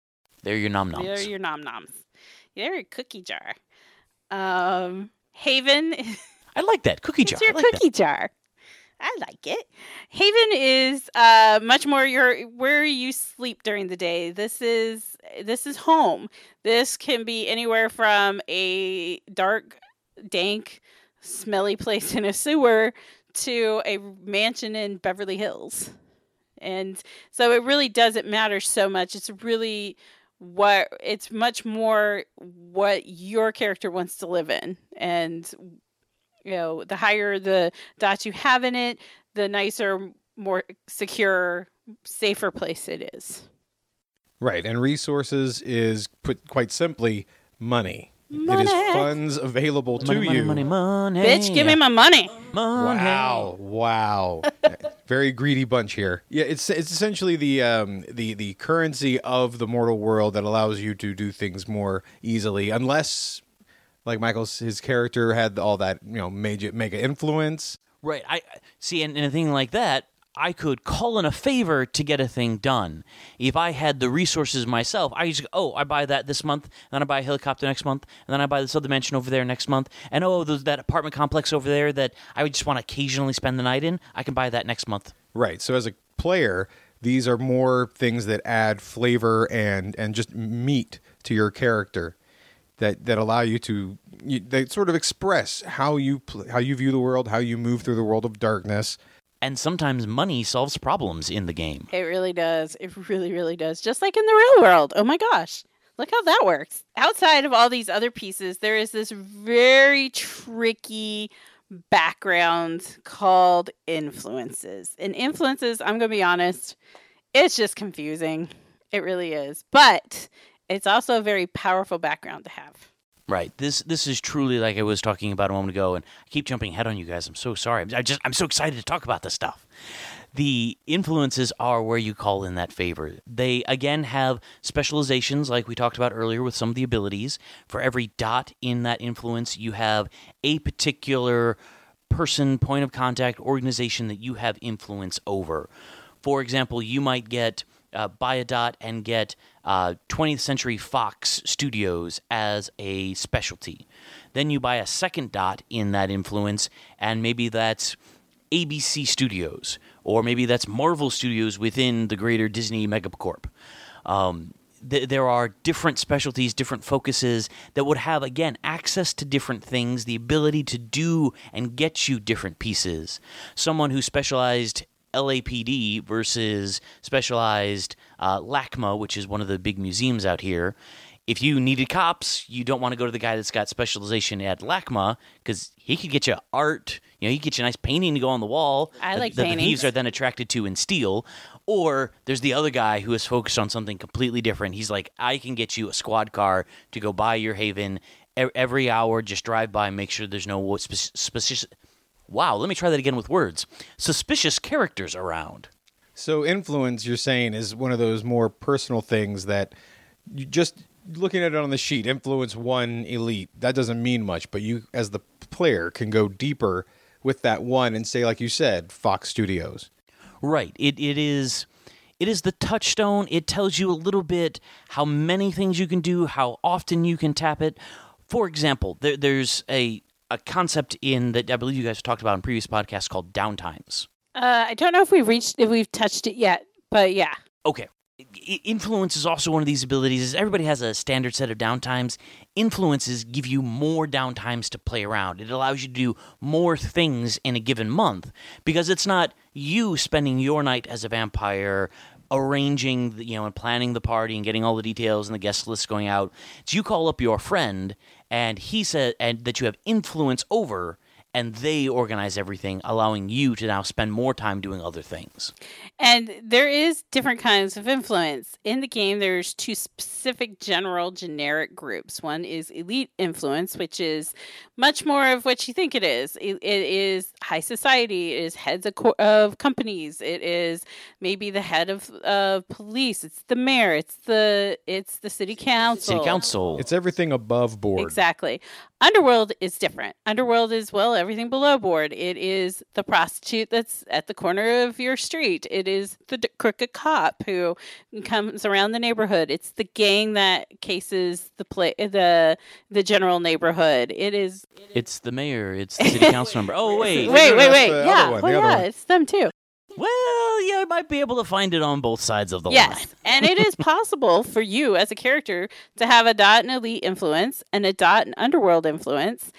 They're your nom noms.
They're your nom noms. They're a cookie jar. Um, Haven <laughs>
I like that. Cookie jar.
it's your
like that.
cookie jar. I like it. Haven is uh, much more your where you sleep during the day. This is this is home. This can be anywhere from a dark, dank, smelly place in a sewer to a mansion in Beverly Hills. And so it really doesn't matter so much. It's really what it's much more what your character wants to live in and you know the higher the dots you have in it the nicer more secure safer place it is
Right, and resources is put quite simply money. It
Money.
is funds available to
money, money,
you.
money, money.
Bitch, give me my money.
money.
Wow! Wow! <laughs> Very greedy bunch here. Yeah, it's it's essentially the um the the currency of the mortal world that allows you to do things more easily, unless like Michael's his character had all that you know major mega influence.
Right. I see, and, and a thing like that, I could call in a favor to get a thing done. If I had the resources myself, I just go, oh, I buy that this month, and then I buy a helicopter next month, and then I buy this other mansion over there next month, and oh, there's that apartment complex over there that I would just want to occasionally spend the night in. I can buy that next month.
Right. So as a player, these are more things that add flavor and and just meat to your character that that allow you to you, they sort of express how you pl- how you view the world, how you move through the world of darkness.
And sometimes money solves problems in the game.
It really does. It really, really does. Just like in the real world. Oh my gosh. Look how that works. Outside of all these other pieces, there is this very tricky background called influences. And influences, I'm going to be honest, it's just confusing. It really is. But it's also a very powerful background to have.
Right. This this is truly like I was talking about a moment ago, and I keep jumping ahead on you guys. I'm so sorry. I just I'm so excited to talk about this stuff. The influences are where you call in that favor. They again have specializations, like we talked about earlier, with some of the abilities. For every dot in that influence, you have a particular person, point of contact, organization that you have influence over. For example, you might get uh, buy a dot and get uh, 20th Century Fox Studios as a specialty. Then you buy a second dot in that influence, and maybe that's ABC Studios, or maybe that's Marvel Studios within the greater Disney Megacorp. Um, th- there are different specialties, different focuses that would have, again, access to different things, the ability to do and get you different pieces. Someone who specialized LAPD versus specialized uh, LACMA, which is one of the big museums out here. If you needed cops, you don't want to go to the guy that's got specialization at LACMA because he could get you art. You know, he could get you a nice painting to go on the wall.
I like
that the thieves are then attracted to and steal. Or there's the other guy who is focused on something completely different. He's like, I can get you a squad car to go by your haven every hour. Just drive by, make sure there's no spe- suspicious. Wow, let me try that again with words. Suspicious characters around.
So influence, you're saying, is one of those more personal things that you just looking at it on the sheet, influence one elite. That doesn't mean much, but you as the player can go deeper with that one and say, like you said, Fox Studios.
Right. It it is it is the touchstone. It tells you a little bit how many things you can do, how often you can tap it. For example, there, there's a a concept in that I believe you guys talked about in previous podcasts called downtimes.
Uh, I don't know if we've reached, if we've touched it yet, but yeah.
Okay. Influence is also one of these abilities. Is everybody has a standard set of downtimes. Influences give you more downtimes to play around. It allows you to do more things in a given month because it's not you spending your night as a vampire arranging, the- you know, and planning the party and getting all the details and the guest list going out. It's you call up your friend and he said and that you have influence over and they organize everything allowing you to now spend more time doing other things.
And there is different kinds of influence. In the game, there's two specific general generic groups. One is elite influence, which is much more of what you think it is. It, it is high society, it is heads of, co- of companies, it is maybe the head of of police, it's the mayor, it's the it's the city council.
City council.
It's everything above board.
Exactly. Underworld is different. Underworld is well everything below board. It is the prostitute that's at the corner of your street. It is the d- crooked cop who comes around the neighborhood. It's the gang that cases the play the the general neighborhood. It is
It's the mayor. It's the city council <laughs> member. Oh wait,
wait,
no,
wait, wait. Yeah,
other
well, yeah,
one.
it's them too.
You might be able to find it on both sides of the line.
Yes, <laughs> and it is <laughs> possible for you as a character to have a dot and elite influence and a dot and underworld influence,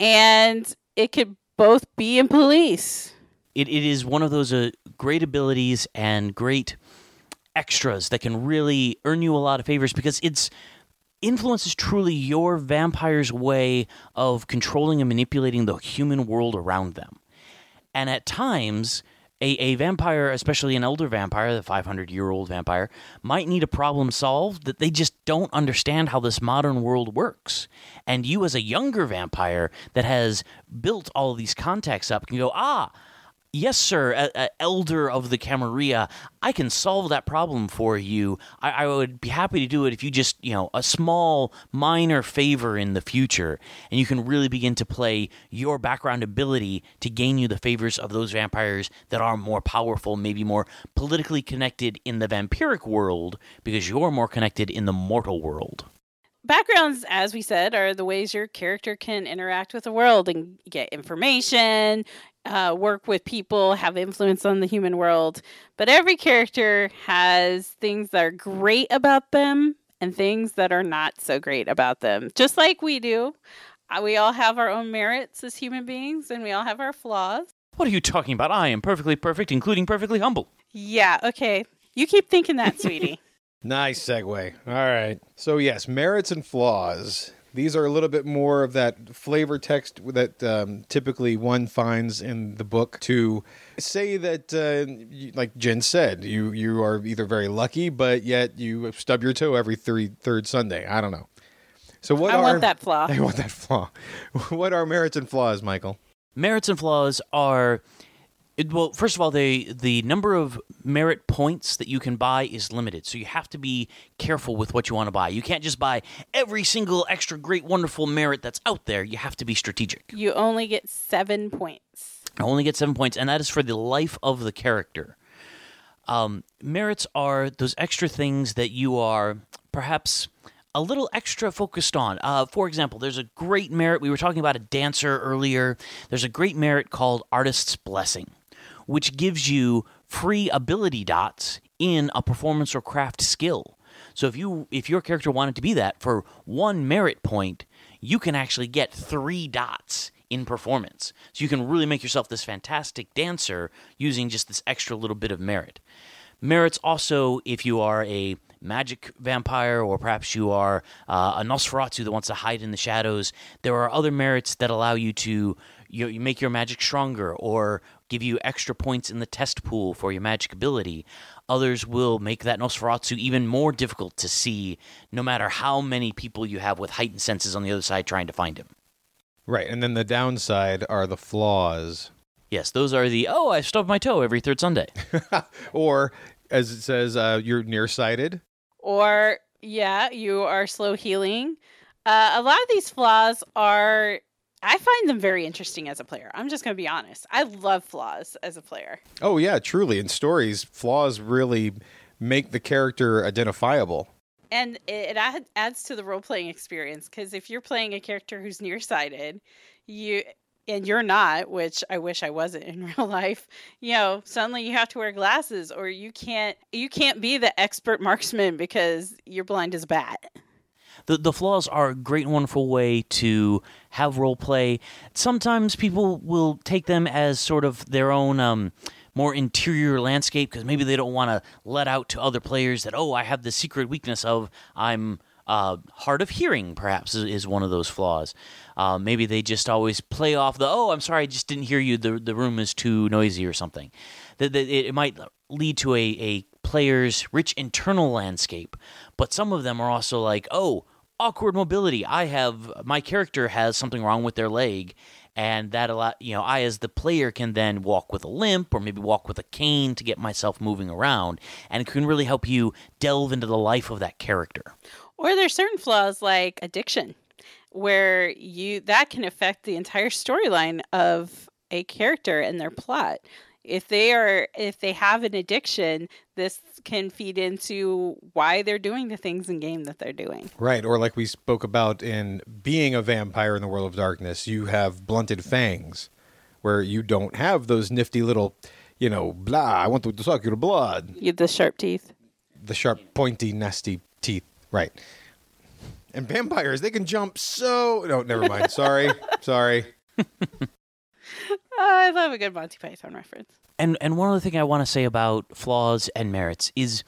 and it could both be in police.
It, it is one of those uh, great abilities and great extras that can really earn you a lot of favors because it's influence is truly your vampire's way of controlling and manipulating the human world around them. And at times, a, a vampire, especially an elder vampire, the 500 year old vampire, might need a problem solved that they just don't understand how this modern world works. And you, as a younger vampire that has built all these contacts up, can go, ah, Yes, sir, a, a elder of the Camarilla. I can solve that problem for you. I, I, would be happy to do it if you just, you know, a small, minor favor in the future. And you can really begin to play your background ability to gain you the favors of those vampires that are more powerful, maybe more politically connected in the vampiric world, because you're more connected in the mortal world
backgrounds, as we said, are the ways your character can interact with the world and get information, uh, work with people, have influence on the human world. But every character has things that are great about them and things that are not so great about them, just like we do. Uh, we all have our own merits as human beings and we all have our flaws.
What are you talking about? I am perfectly perfect, including perfectly humble.
Yeah, okay. You keep thinking that, sweetie. <laughs>
nice segue. All right. So, yes, merits and flaws. These are a little bit more of that flavor text that um, typically one finds in the book to say that, uh, like Jen said, you you are either very lucky, but yet you stub your toe every three, third Sunday. I don't know.
So what I are, want that flaw. <laughs>
I want that flaw. <laughs> what are merits and flaws, Michael?
Merits and flaws are it, well, first of all, the the number of merit points that you can buy is limited, so you have to be careful with what you want to buy. You can't just buy every single extra great, wonderful merit that's out there. You have to be strategic.
You only get seven points.
I only get seven points, and that is for the life of the character. Um, merits are those extra things that you are perhaps a little extra focused on. Uh, for example, there's a great merit. We were talking about a dancer earlier. There's a great merit called Artist's Blessing which gives you free ability dots in a performance or craft skill. So if you if your character wanted to be that for one merit point, you can actually get 3 dots in performance. So you can really make yourself this fantastic dancer using just this extra little bit of merit. Merits also if you are a magic vampire, or perhaps you are uh, a Nosferatu that wants to hide in the shadows. There are other merits that allow you to you, you make your magic stronger, or give you extra points in the test pool for your magic ability. Others will make that Nosferatu even more difficult to see, no matter how many people you have with heightened senses on the other side trying to find him.
Right, and then the downside are the flaws.
Yes, those are the oh, I stubbed my toe every third Sunday. <laughs>
or as it says, uh, you're nearsighted.
Or yeah, you are slow healing. Uh, a lot of these flaws are I find them very interesting as a player. I'm just going to be honest. I love flaws as a player.
Oh yeah, truly. In stories, flaws really make the character identifiable.
And it, it adds to the role playing experience because if you're playing a character who's nearsighted, you and you're not, which I wish I wasn't in <laughs> real life, you know, suddenly you have to wear glasses or you can't you can't be the expert marksman because you're blind as a bat
the the flaws are a great and wonderful way to have role play. Sometimes people will take them as sort of their own um, more interior landscape because maybe they don't want to let out to other players that oh I have the secret weakness of I'm uh, hard of hearing, perhaps, is, is one of those flaws. Uh, maybe they just always play off the, oh, I'm sorry, I just didn't hear you. The, the room is too noisy or something. That, it might lead to a, a player's rich internal landscape, but some of them are also like, oh, awkward mobility. I have my character has something wrong with their leg, and that a lot, you know, I as the player can then walk with a limp or maybe walk with a cane to get myself moving around, and it can really help you delve into the life of that character.
Or there's certain flaws like addiction, where you that can affect the entire storyline of a character and their plot if they are if they have an addiction this can feed into why they're doing the things in game that they're doing.
Right or like we spoke about in being a vampire in the world of darkness you have blunted fangs where you don't have those nifty little you know blah i want to suck your blood.
You the sharp teeth.
The sharp pointy nasty teeth right. And vampires they can jump so no never mind sorry sorry <laughs>
I love a good Monty Python reference.
And and one other thing I want to say about flaws and merits is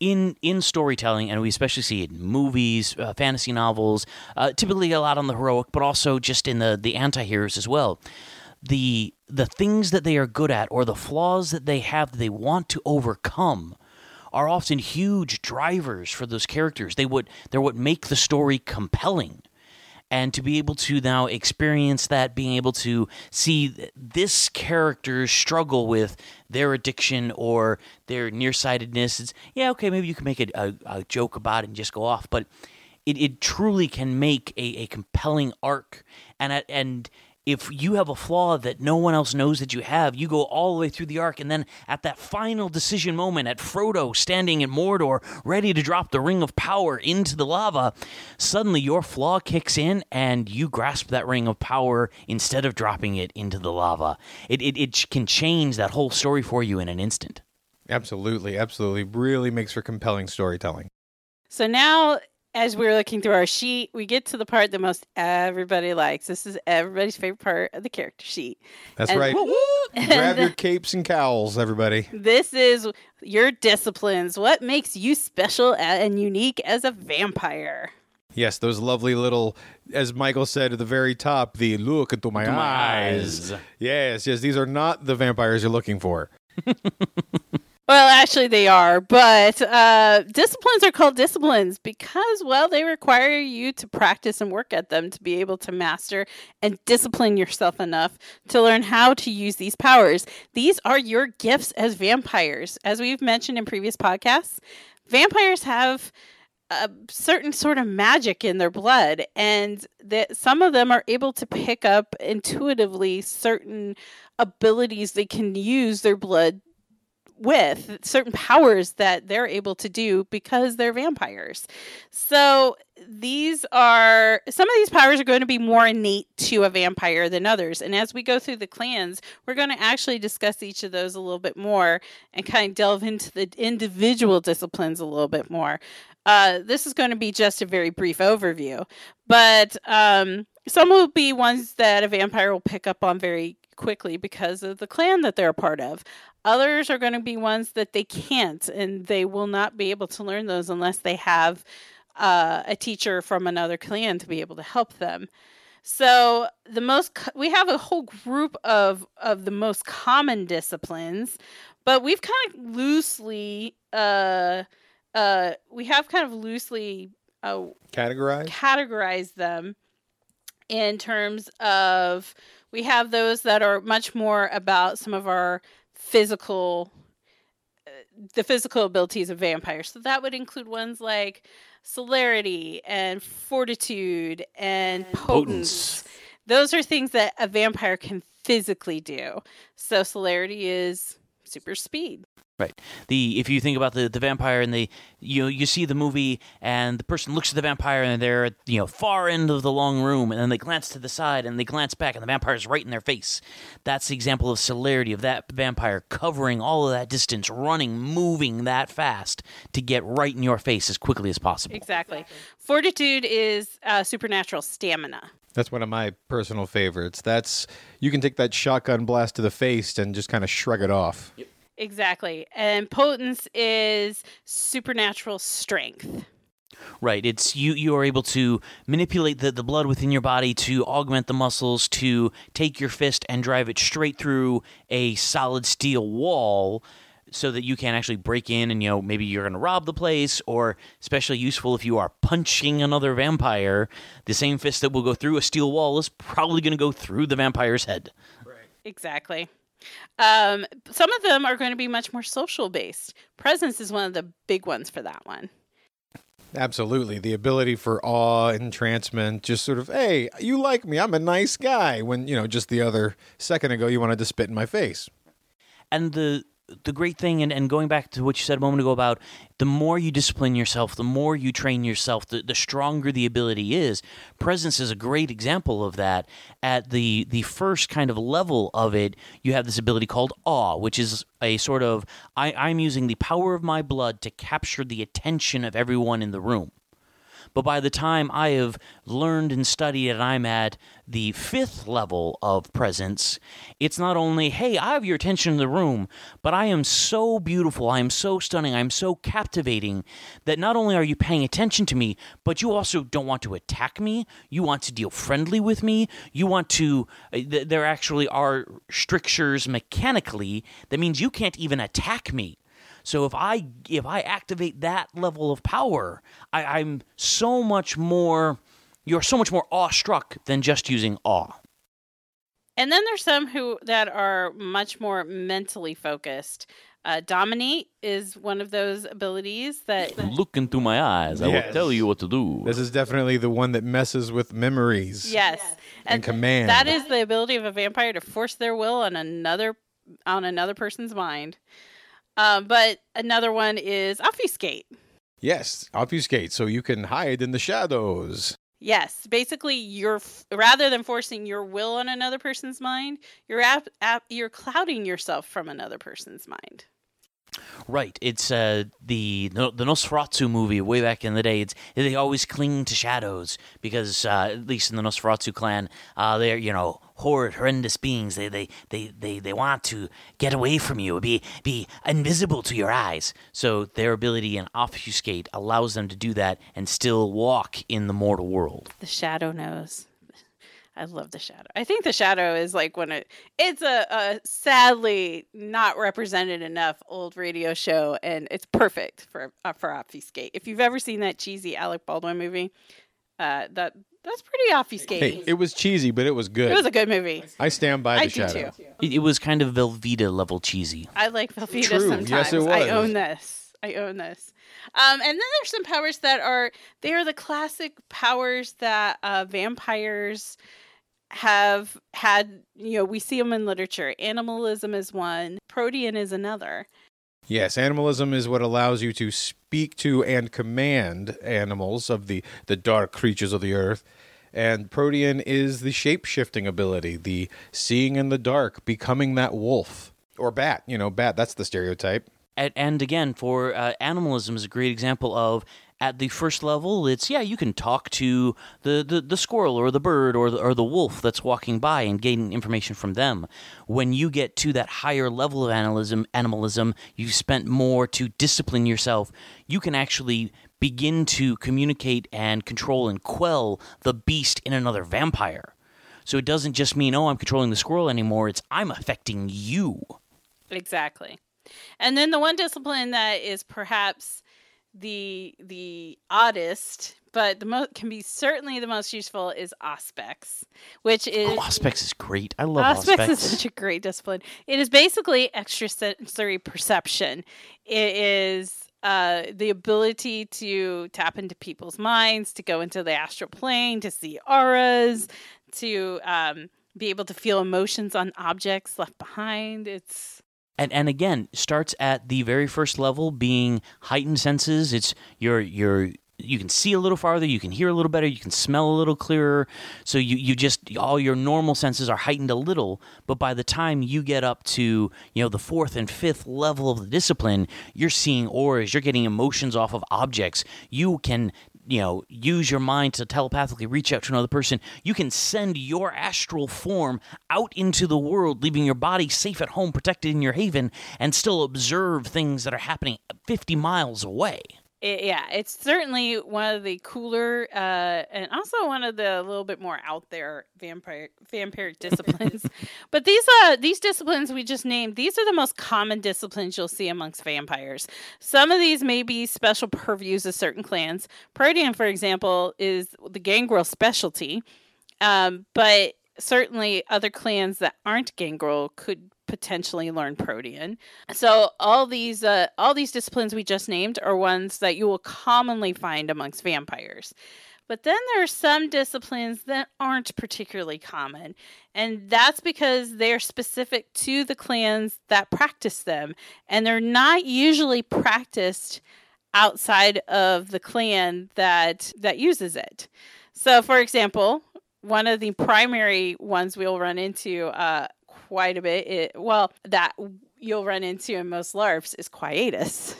in in storytelling, and we especially see it in movies, uh, fantasy novels, uh, typically a lot on the heroic, but also just in the the anti-heroes as well. the the things that they are good at or the flaws that they have that they want to overcome are often huge drivers for those characters. They would they're what make the story compelling. And to be able to now experience that, being able to see this character struggle with their addiction or their nearsightedness, it's yeah, okay, maybe you can make a, a, a joke about it and just go off, but it, it truly can make a, a compelling arc. And and if you have a flaw that no one else knows that you have, you go all the way through the arc, and then at that final decision moment, at Frodo standing in Mordor, ready to drop the Ring of Power into the lava, suddenly your flaw kicks in, and you grasp that Ring of Power instead of dropping it into the lava. It, it, it can change that whole story for you in an instant.
Absolutely, absolutely. Really makes for compelling storytelling.
So now as we're looking through our sheet, we get to the part that most everybody likes. This is everybody's favorite part of the character sheet.
That's
And-
right. <laughs> Grab your <laughs> capes and cowls, everybody.
This is your disciplines. What makes you special and unique as a vampire?
Yes, those lovely little, as Michael said at the very top, the look into my,
Into my
eyes.
eyes.
Yes, yes, these are not the vampires you're looking for. <laughs>
Well, actually, they are, but uh, disciplines are called disciplines because, well, they require you to practice and work at them to be able to master and discipline yourself enough to learn how to use these powers. These are your gifts as vampires. As we've mentioned in previous podcasts, vampires have a certain sort of magic in their blood, and that some of them are able to pick up intuitively certain abilities they can use their blood with certain powers that they're able to do because they're vampires. So these are some of these powers are going to be more innate to a vampire than others. And as we go through the clans, we're going to actually discuss each of those a little bit more and kind of delve into the individual disciplines a little bit more. Uh, this is going to be just a very brief overview, but um, some will be ones that a vampire will pick up on very quickly because of the clan that they're a part of. Others are going to be ones that they can't, and they will not be able to learn those unless they have uh, a teacher from another clan to be able to help them. So the most we have a whole group of of the most common disciplines, but we've kind of loosely uh uh we have kind of loosely uh,
Categorized?
categorize them in terms of we have those that are much more about some of our physical uh, the physical abilities of vampires so that would include ones like celerity and fortitude and potence.
Potence.
those are things that a vampire can physically do so celerity is super speed
Right. The if you think about the, the vampire and the you you see the movie and the person looks at the vampire and they're at you know far end of the long room and then they glance to the side and they glance back and the vampire's right in their face. That's the example of celerity of that vampire covering all of that distance, running, moving that fast to get right in your face as quickly as possible.
exactly fortitude is uh, supernatural stamina
That's one of my personal favorites. That's you can take that shotgun blast to the face and just kind of shrug it off.
Exactly. And potence is supernatural strength.
Right. It's you you are able to manipulate the, the blood within your body to augment the muscles, to take your fist and drive it straight through a solid steel wall so that you can actually break in and you know maybe you're going to rob the place or especially useful if you are punching another vampire the same fist that will go through a steel wall is probably going to go through the vampire's head Right.
Exactly. Um, some of them are going to be much more social based. Presence is one of the big ones for that one.
Absolutely. The ability for awe, entrancement, just sort of, hey, you like me. I'm a nice guy. When, you know, just the other second ago, you wanted to spit in my face.
and the the great thing and, and going back to what you said a moment ago about the more you discipline yourself the more you train yourself the, the stronger the ability is presence is a great example of that. At the the first kind of level of it you have this ability called awe which is a sort of I, i'm using the power of my blood to capture the attention of everyone in the room But by the time I have learned and studied and I'm at the fifth level of presence, it's not only, hey, I have your attention in the room, but I am so beautiful, I am so stunning, I'm so captivating that not only are you paying attention to me, but you also don't want to attack me. You want to deal friendly with me. You want to, uh, th- there actually are strictures mechanically that means you can't even attack me. So if I if I activate that level of power, I, I'm so much more you're so much more awestruck than just using awe.
And then there's some who that are much more mentally focused. Uh, dominate is one of those abilities that
Look into my eyes. I
Yes.
will tell you what to do.
This is definitely the one that messes with memories.
yes,
And command.
That is the ability of a vampire to force their will on another on another person's mind. Um, but another one is obfuscate.
Yes, obfuscate so you can hide in the shadows.
Yes, basically, you're rather than forcing your will on another person's mind, you're ap- ap- you're clouding yourself from another person's mind.
Right. It's uh, the the Nosferatu movie way back in the day. It's they always cling to shadows because uh, at least in the Nosferatu clan, uh, they're you know horrid, horrendous beings. They they, they they they want to get away from you, be be invisible to your eyes. So their ability in obfuscate allows them to do that and still walk in the mortal world.
The shadow knows. I love the shadow. I think the shadow is like when it it's a, a sadly not represented enough old radio show, and it's perfect for uh, for obfuscate. If you've ever seen that cheesy Alec Baldwin movie, uh, that that's pretty obfuscating.
Hey, it was cheesy, but it was good.
it was a good movie.
I stand by the
I do
shadow.
too.
It, it was kind of Velveeta level cheesy.
I like Velveeta
True.
sometimes.
Yes, it was.
I own this. I own this. Um, and then there's some powers that are they are the classic powers that uh, vampires have had. You know, we see them in literature. Animalism is one. Protean is another.
Yes, animalism is what allows you to speak to and command animals of the, the dark creatures of the earth. And Protean is the shape shifting ability, the seeing in the dark, becoming that wolf. Or bat, you know, bat, that's the stereotype.
and, and again for uh, animalism is a great example of at the first level it's yeah you can talk to the, the, the squirrel or the bird or the, or the wolf that's walking by and gain information from them. When you get to that higher level of animalism animalism you've spent more to discipline yourself. You can actually begin to communicate and control and quell the beast in another vampire. So it doesn't just mean oh i'm controlling the squirrel anymore. It's i'm affecting you.
Exactly. And then the one discipline that is perhaps the the oddest, but the most can be certainly the most useful is Auspex, which is
oh, Auspex is great i love
Auspex
Auspex.
is such a great discipline. It is basically extrasensory perception. It is uh, the ability to tap into people's minds, to go into the astral plane, to see auras, to um, be able to feel emotions on objects left behind. It's
and and again starts at the very first level being heightened senses. It's your your you can see a little farther you can hear a little better you can smell a little clearer. So you you just all your normal senses are heightened a little but by the time you get up to you know the fourth and fifth level of the discipline you're seeing auras you're getting emotions off of objects. You can you know use your mind to telepathically reach out to another person you can send your astral form out into the world leaving your body safe at home protected in your haven and still observe things that are happening 50 miles away
it, yeah, it's certainly one of the cooler uh, and also one of the little bit more out there vampire vampiric <laughs> disciplines. but these uh these disciplines we just named, these are the most common disciplines you'll see amongst vampires. Some of these may be special purviews of certain clans. Protean, for example, is the gangrel specialty. Um, but certainly other clans that aren't gangrel could potentially learn protean so all these uh, all these disciplines we just named are ones that you will commonly find amongst vampires. But then there are some disciplines that aren't particularly common and that's because they're specific to the clans that practice them and they're not usually practiced outside of the clan that that uses it. So for example one of the primary ones we'll run into uh, quite a bit, it, well, that you'll run into in most LARPs is quietus.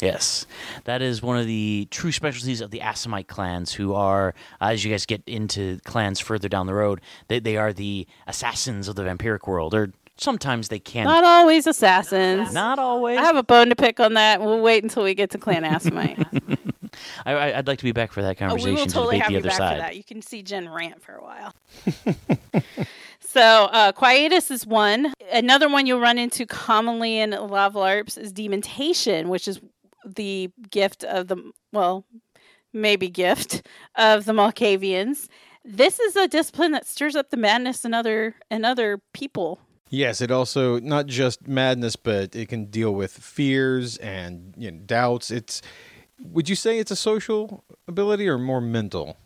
Yes, that is one of the true specialties of the Assamite clans, who are, uh, as you guys get into clans further down the road, they, they are the assassins of the vampiric world, or sometimes they can.
Not Not always assassins.
Not always.
I have a bone to pick on that. We'll wait until we get to Clan Assamite. <laughs>
I, would like to be back for that
oh,
conversation
we will totally
to
have
debate
you
the
back
other
for that. You can see Jen rant for a while. <laughs> so, uh, Quietus is one. Another one you'll run into commonly in LARPs is dementation, which is the gift of the, well, maybe gift of the Malkavians. This is a discipline that stirs up the madness in other in other people.
Yes, it also not just madness, but it can deal with fears and you know, doubts. It's would you say it's a social ability or more mental?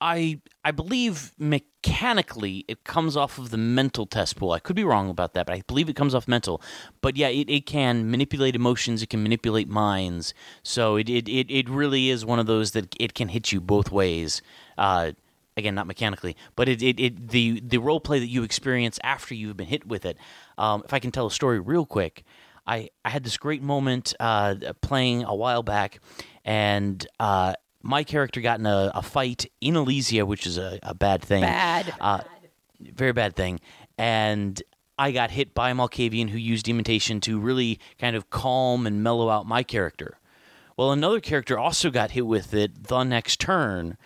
I I believe mechanically it comes off of the mental test pool. I could be wrong about that, but I believe it comes off mental. But yeah, it, it can manipulate emotions, it can manipulate minds. So it, it, it, it really is one of those that it can hit you both ways. Uh, again, not mechanically, but it, it, it the the role play that you experience after you've been hit with it. Um, if I can tell a story real quick, I, I had this great moment uh, playing a while back, and uh, my character got in a, a, fight in Elysium, which is a, a bad thing.
Bad.
Uh, very bad thing. And I got hit by a Malkavian who used Dementation to really kind of calm and mellow out my character. Well, another character also got hit with it the next turn,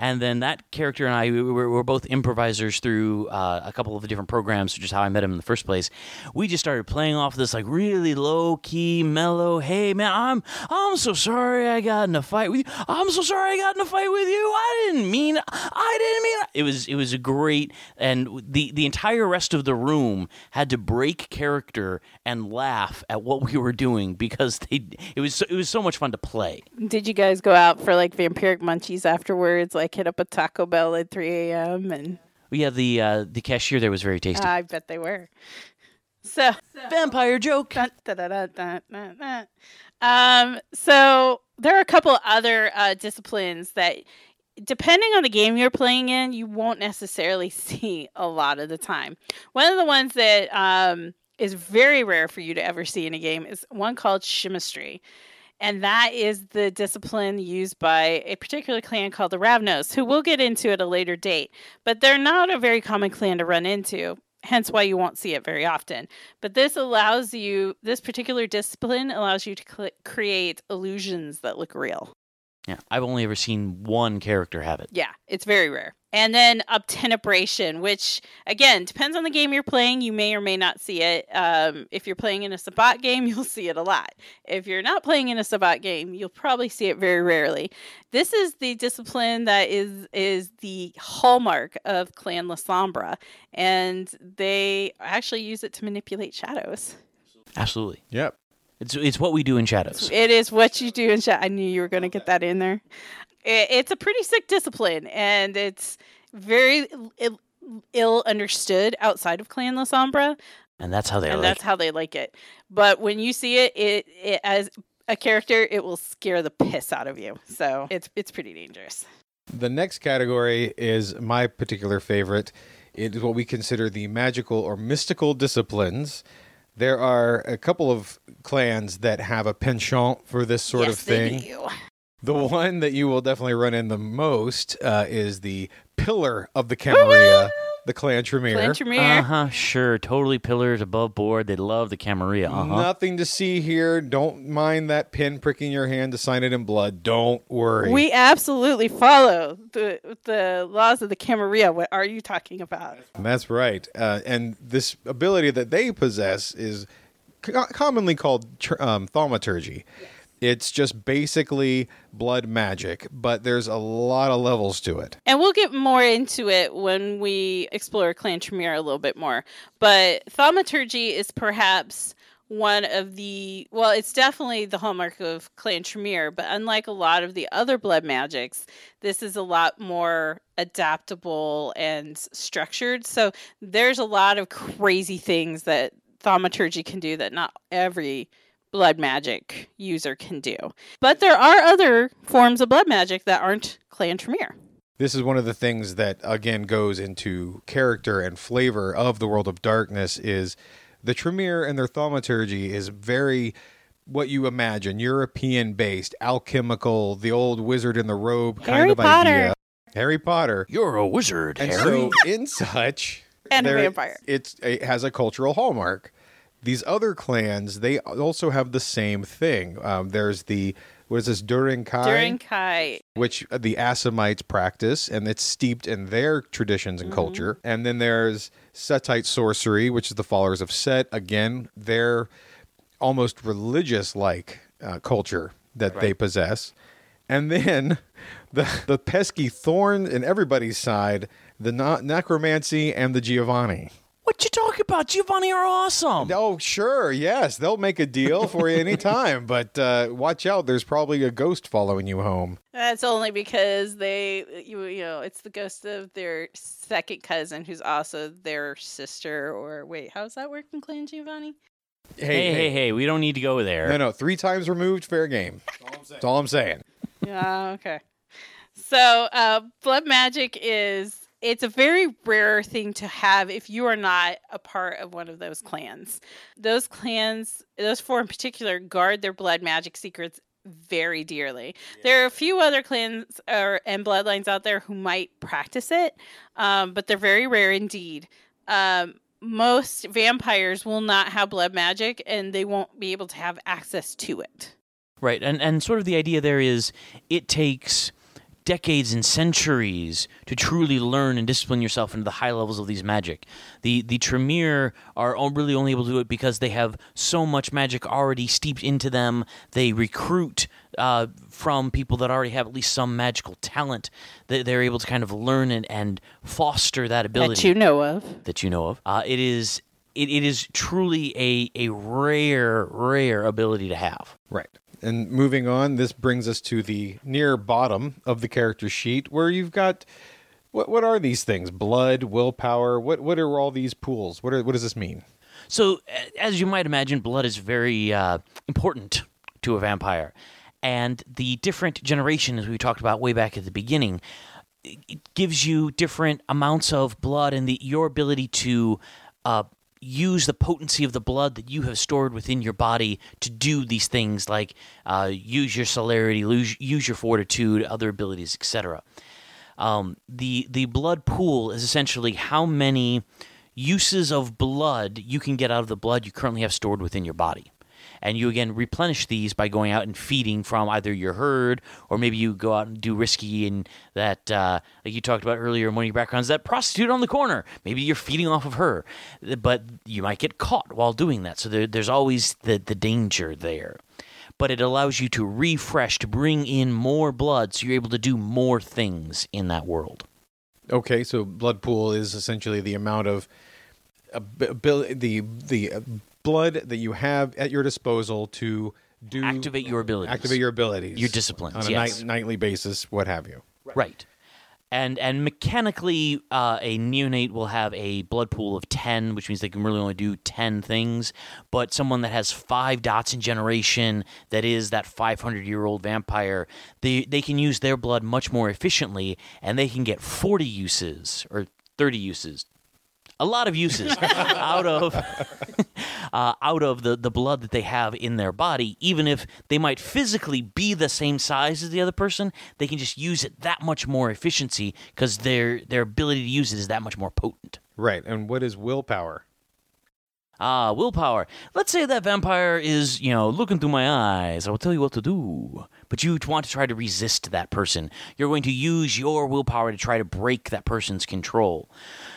and then that character and I we were, we were both improvisers through uh, a couple of the different programs, which is how I met him in the first place. We just started playing off this like really low key, mellow. Hey man, I'm I'm so sorry I got in a fight with you. I'm so sorry I got in a fight with you. I didn't mean I didn't mean it was it was a great and the the entire rest of the room had to break character and laugh at what we were doing because they it was it was so much fun to play.
Did you guys go out for like vampiric munchies afterwards? Like hit up a Taco Bell at 3 a.m. and
yeah, the uh, the cashier there was very tasty.
I bet they were. So,
vampire joke.
Dun, dun, dun, um, so there are a couple other uh, disciplines that, depending on the game you're playing in, you won't necessarily <laughs> see a lot of the time. One of the ones that um, is very rare for you to ever see in a game is one called Chimerstry and that is the discipline used by a particular clan called the Ravnos, who we'll get into at a later date. But they're not a very common clan to run into, hence why you won't see it very often. But this allows you, this particular discipline allows you to cl- create illusions that look real.
Yeah, I've only ever seen one character have it.
Yeah, it's very rare. And then obtenebration, which again depends on the game you're playing. You may or may not see it. Um, if you're playing in a Sabbat game, <laughs> you'll see it a lot. If you're not playing in a Sabbat game, you'll probably see it very rarely. This is the discipline that is is the hallmark of Clan Lasombra, and they actually use it to manipulate shadows.
Absolutely.
Yep.
It's it's what we do in shadows.
It is what you do in shadows. I knew you were going to get that in there. It, it's a pretty sick discipline, and it's very Ill, Ill understood outside of Clan Lasombra,
and that's how they
and
like.
that's how they like it. But when you see it, it, it as a character, it will scare the piss out of you. So it's it's pretty dangerous.
The next category is my particular favorite. It is what we consider the magical or mystical disciplines. There are a couple of clans that have a penchant for this sort
yes,
of thing.
They do.
The one that you will definitely run in the most uh, is the pillar of the Camarilla, the clan Tremere.
Clan Tremere.
Uh huh. Sure. Totally pillars above board. They love the Camarilla. Uh huh.
Nothing to see here. Don't mind that pin pricking your hand to sign it in blood. Don't worry.
We absolutely follow the the laws of the Camarilla. What are you talking about?
That's right. Uh, and this ability that they possess is co- commonly called tr- um, thaumaturgy. Yes. It's just basically blood magic, but there's a lot of levels to it.
And we'll get more into it when we explore Clan Tremere a little bit more. But thaumaturgy is perhaps one of the well, it's definitely the hallmark of Clan Tremere, but unlike a lot of the other blood magics, this is a lot more adaptable and structured. So there's a lot of crazy things that thaumaturgy can do that not every blood magic user can do. But there are other forms of blood magic that aren't Clan Tremere.
This is one of the things that again goes into character and flavor of the world of darkness is the Tremere and their thaumaturgy is very what you imagine, European based, alchemical, the old wizard in the robe kind
Harry
of
Potter.
idea. Harry Potter.
You're a wizard,
And
Harry.
so in such
And a
there-
vampire.
It's it has a cultural hallmark. These other clans, they also have the same thing. Um, there's the what is this Dur-An-Ki, Kai, which the Assamites practice, and it's steeped in their traditions and culture. And then there's Setite sorcery, which is the followers of Set. Again, their almost religious-like uh, culture that they possess. And then <laughs> the the pesky thorn in everybody's side, the na- necromancy and the Giovanni.
What you talking about? Giovanni are awesome.
Oh, sure, yes, they'll make a deal for you anytime. <laughs> But uh, watch out, there's probably a ghost following you home.
that's only because they, you, you know, it's the ghost of their second cousin who's also their sister. Or wait, how's that work in Clan Giovanni?
Hey, hey, hey, we don't need to go there.
No, no, three times removed, fair game. That's all I'm saying.
Yeah, okay. So, uh, blood magic is it's a very rare thing to have if you are not a part of one of those clans. Those clans, those four in particular, guard their blood magic secrets very dearly. There are a few other clans or and bloodlines out there who might practice it, um, but they're very rare indeed. Um, most vampires will not have blood magic, and they won't be able to have access to it.
Right, and and sort of the idea there is it takes decades and centuries to truly learn and discipline yourself into the high levels of these magic. The the Tremere are really only able to do it because they have so much magic already steeped into them. They recruit uh, from people that already have at least some magical talent. They, they're able to kind of learn and, and foster that ability
That you know of.
that you know of. Uh, it is it, it is truly a a rare rare ability to have.
Right. And moving on, this brings us to the near bottom of the character sheet where you've got what what are these things? Blood, willpower, what what are all these pools? What are what does this mean?
So, as you might imagine, blood is very uh, important to a vampire. And the different generations we talked about way back at the beginning, it gives you different amounts of blood and the, your ability to uh, use the potency of the blood that you have stored within your body to do these things like uh, use your celerity, lose, use your fortitude, other abilities, etc. Um, the the blood pool is essentially how many uses of blood you can get out of the blood you currently have stored within your body. And you again replenish these by going out and feeding from either your herd or maybe you go out and do risky and that, uh, like you talked about earlier in one of your backgrounds, that prostitute on the corner. Maybe you're feeding off of her, but you might get caught while doing that. So there, there's always the, the danger there but it allows you to refresh, to bring in more blood, so you're able to do more things in that world.
Okay, so blood pool is essentially the amount of ab- abil- the the blood that you have at your disposal to do
Activate your abilities.
activate your abilities,
Your disciplines,
on a
yes.
night, nightly basis, what have you.
Right. And and mechanically, uh, a neonate will have a blood pool of ten, which means they can really only do ten things. But someone that has five dots in generation, that is that five hundred year old vampire, they they can use their blood much more efficiently, and they can get forty uses or thirty uses, a lot of uses <laughs> out of <laughs> uh, out of the, the blood that they have in their body, even if they might physically be the same size as the other person, they can just use it that much more efficiency because their their ability to use it is that much more potent.
Right. And what is willpower?
Ah, willpower. Let's say that vampire is, you know, looking through my eyes. I will tell you what to do. But you want to try to resist that person. You're going to use your willpower to try to break that person's control.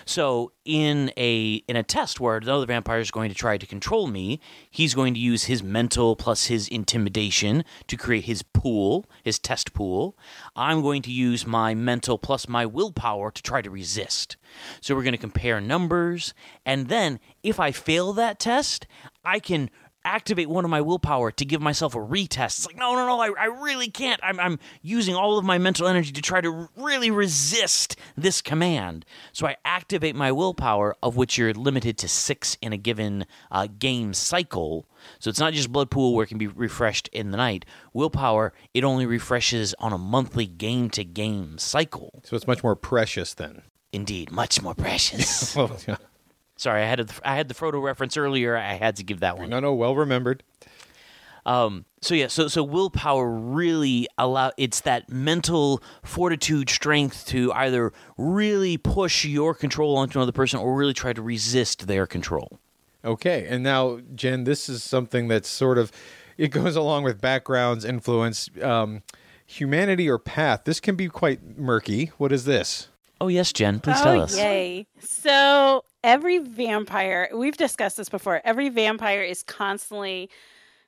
So, in a in a test where another vampire is going to try to control me, he's going to use his mental plus his intimidation to create his pool, his test pool. I'm going to use my mental plus my willpower to try to resist. So we're going to compare numbers, and then if I fail that test, I can activate one of my willpower to give myself a retest. It's like, no, no, no, I, I really can't. I'm, I'm using all of my mental energy to try to really resist this command. So I activate my willpower, of which you're limited to six in a given uh, game cycle. So it's not just blood pool where it can be refreshed in the night. Willpower, it only refreshes on a monthly game to game cycle.
So it's much more precious then.
Indeed, much more precious. <laughs>
Well, yeah.
Sorry, I had a, I had the Frodo reference earlier. I had to give that one.
no, no, well remembered.
Um, so yeah, so so willpower really allow it's that mental fortitude, strength to either really push your control onto another person or really try to resist their control.
Okay, and now Jen, this is something that's sort of it goes along with backgrounds, influence, um, humanity, or path. This can be quite murky. What is this?
Oh yes, Jen, please
oh,
tell us.
Yay. So every vampire, we've discussed this before, every vampire is constantly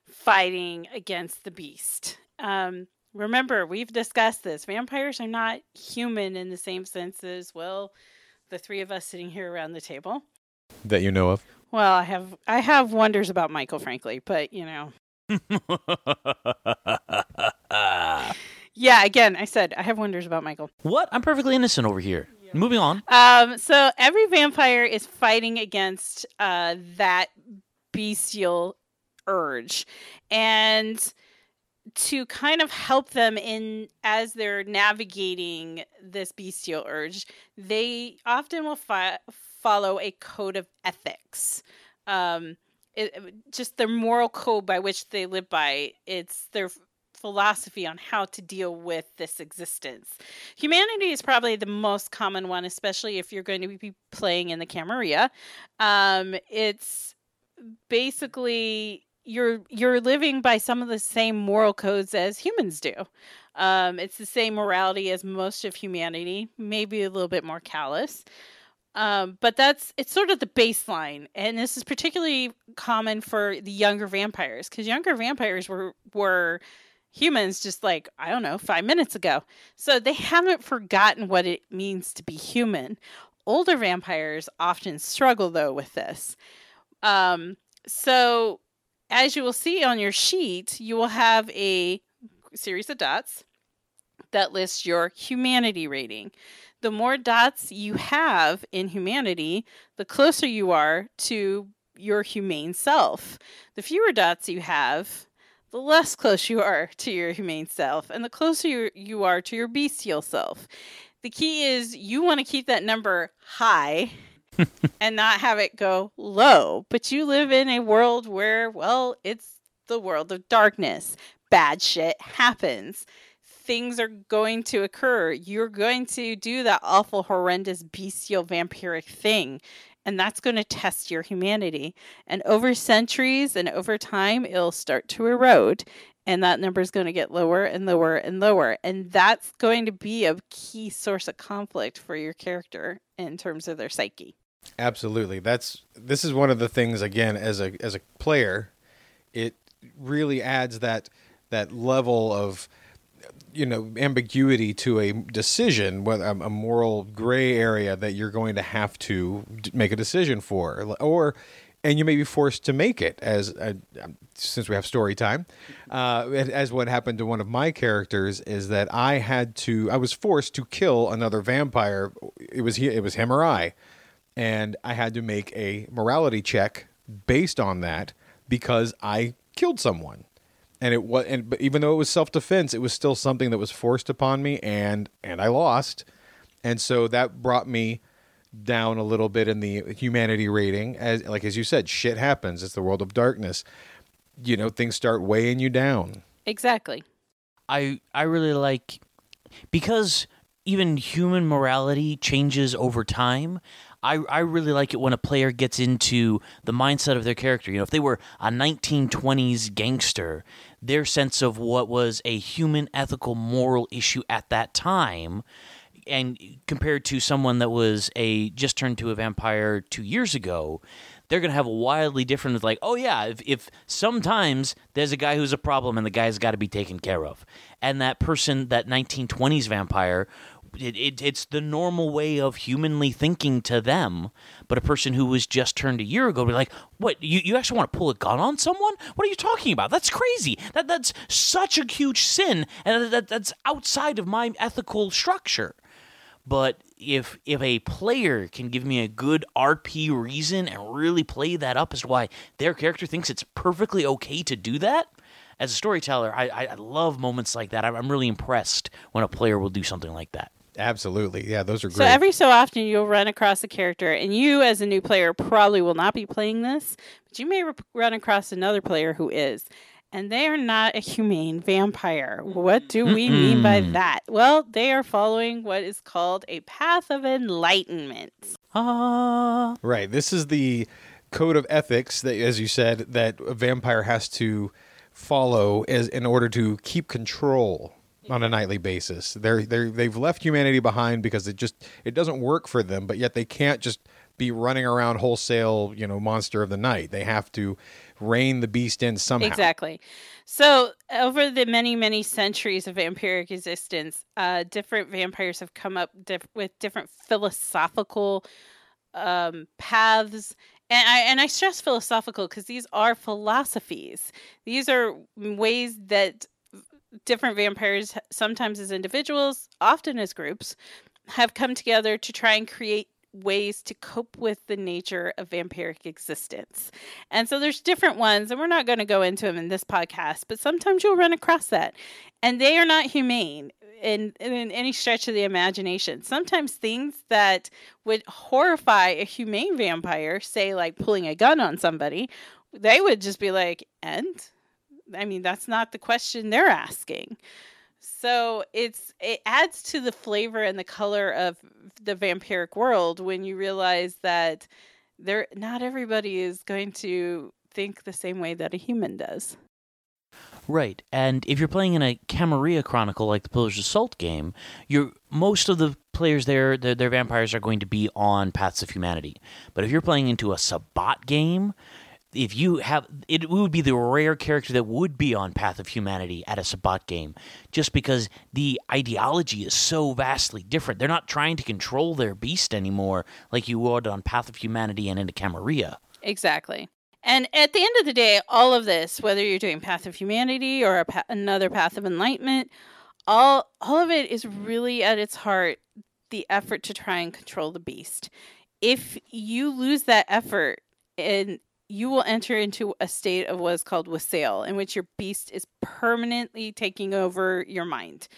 fighting against the beast. Um, remember, we've discussed this. Vampires are not human in the same sense as, well, the three of us sitting here around the table.
That you know of?
Well, I have I have wonders about Michael, frankly, but you know. <laughs> yeah, again, I said I have wonders about Michael.
What? I'm perfectly innocent over here. Moving on.
Um, so every vampire is fighting against uh, that bestial urge, and to kind of help them in as they're navigating this bestial urge, they often will fi- follow a code of ethics. Um, it, just their moral code by which they live by. It's their philosophy on how to deal with this existence. Humanity is probably the most common one, especially if you're going to be playing in the Camarilla. Um, it's basically you're you're living by some of the same moral codes as humans do. Um, it's the same morality as most of humanity, maybe a little bit more callous. Um, but that's it's sort of the baseline, and this is particularly common for the younger vampires because younger vampires were were humans just like I don't know five minutes ago, so they haven't forgotten what it means to be human. Older vampires often struggle though with this. Um, so as you will see on your sheet, you will have a series of dots that lists your humanity rating the more dots you have in humanity, the closer you are to your humane self. The fewer dots you have, the less close you are to your humane self, and the closer you are to your bestial self. The key is you want to keep that number high <laughs> and not have it go low. But you live in a world where, well, it's the world of darkness. Bad shit happens things are going to occur. You're going to do that awful, horrendous, bestial, vampiric thing. And that's going to test your humanity. And over centuries and over time, it'll start to erode. And that number is going to get lower and lower and lower. And that's going to be a key source of conflict for your character in terms of their psyche.
Absolutely. That's this is one of the things again as a as a player, it really adds that that level of you know ambiguity to a decision, whether a moral gray area that you're going to have to make a decision for, or and you may be forced to make it as a, um, since we have story time uh, as what happened to one of my characters is that i had to i was forced to kill another vampire. It was it was him or i. And i had to make a morality check based on that because i killed someone and it was and but even though it was self-defense it was still something that was forced upon me and and i lost. And so that brought me down a little bit in the humanity rating. As like as you said shit happens. It's the world of darkness. You know things start weighing you down.
Exactly.
I i really like because even human morality changes over time I, I really like it when a player gets into the mindset of their character. You know, if they were a 1920s gangster, their sense of what was a human, ethical, moral issue at that time, and compared to someone that was a just turned to a vampire two years ago, they're going to have a wildly different like oh yeah if, if sometimes there's a guy who's a problem and the guy's got to be taken care of and that person that 1920s vampire it, it, it's the normal way of humanly thinking to them. But a person who was just turned a year ago would be like, "What? You, you actually want to pull a gun on someone? What are you talking about? That's crazy. That that's such a huge sin, and that, that's outside of my ethical structure." But if if a player can give me a good RP reason and really play that up as to why their character thinks it's perfectly okay to do that, as a storyteller, I, I love moments like that. I'm really impressed when a player will do something like that.
Absolutely. Yeah, those are great.
So every so often you'll run across a character, and you as a new player probably will not be playing this, but you may run across another player who is. and they are not a humane vampire. What do we mean by that? Well, they are following what is called a path of enlightenment.
Ah.
Right. This is the code of ethics that, as you said, that a vampire has to follow as in order to keep control on a nightly basis. They're they they've left humanity behind because it just it doesn't work for them, but yet they can't just be running around wholesale, you know, monster of the night. They have to rein the beast in somehow.
Exactly. So, over the many, many centuries of vampiric existence, uh, different vampires have come up diff- with different philosophical um, paths. And I, and I stress philosophical because these are philosophies. These are ways that different vampires, sometimes as individuals, often as groups, have come together to try and create ways to cope with the nature of vampiric existence. And so there's different ones, and we're not going to go into them in this podcast, but sometimes you'll run across that. And they are not humane in, in any stretch of the imagination. Sometimes things that would horrify a humane vampire, say like pulling a gun on somebody, they would just be like, and? I mean, that's not the question they're asking. So it's it adds to the flavor and the color of the vampiric world when you realize that there not everybody is going to think the same way that a human does.
Right, and if you're playing in a Camarilla Chronicle like the Pillars of Salt game, you're most of the players there, their, their vampires are going to be on Paths of Humanity. But if you're playing into a Sabbat game, if you have it would be the rare character that would be on Path of Humanity at a Sabbat game, just because the ideology is so vastly different. They're not trying to control their beast anymore like you would on Path of Humanity and into Camarilla.
Exactly. And at the end of the day, all of this, whether you're doing Path of Humanity or pa- another Path of Enlightenment, all all of it is really at its heart the effort to try and control the beast. If you lose that effort, and you will enter into a state of what is called wassail, in which your beast is permanently taking over your mind.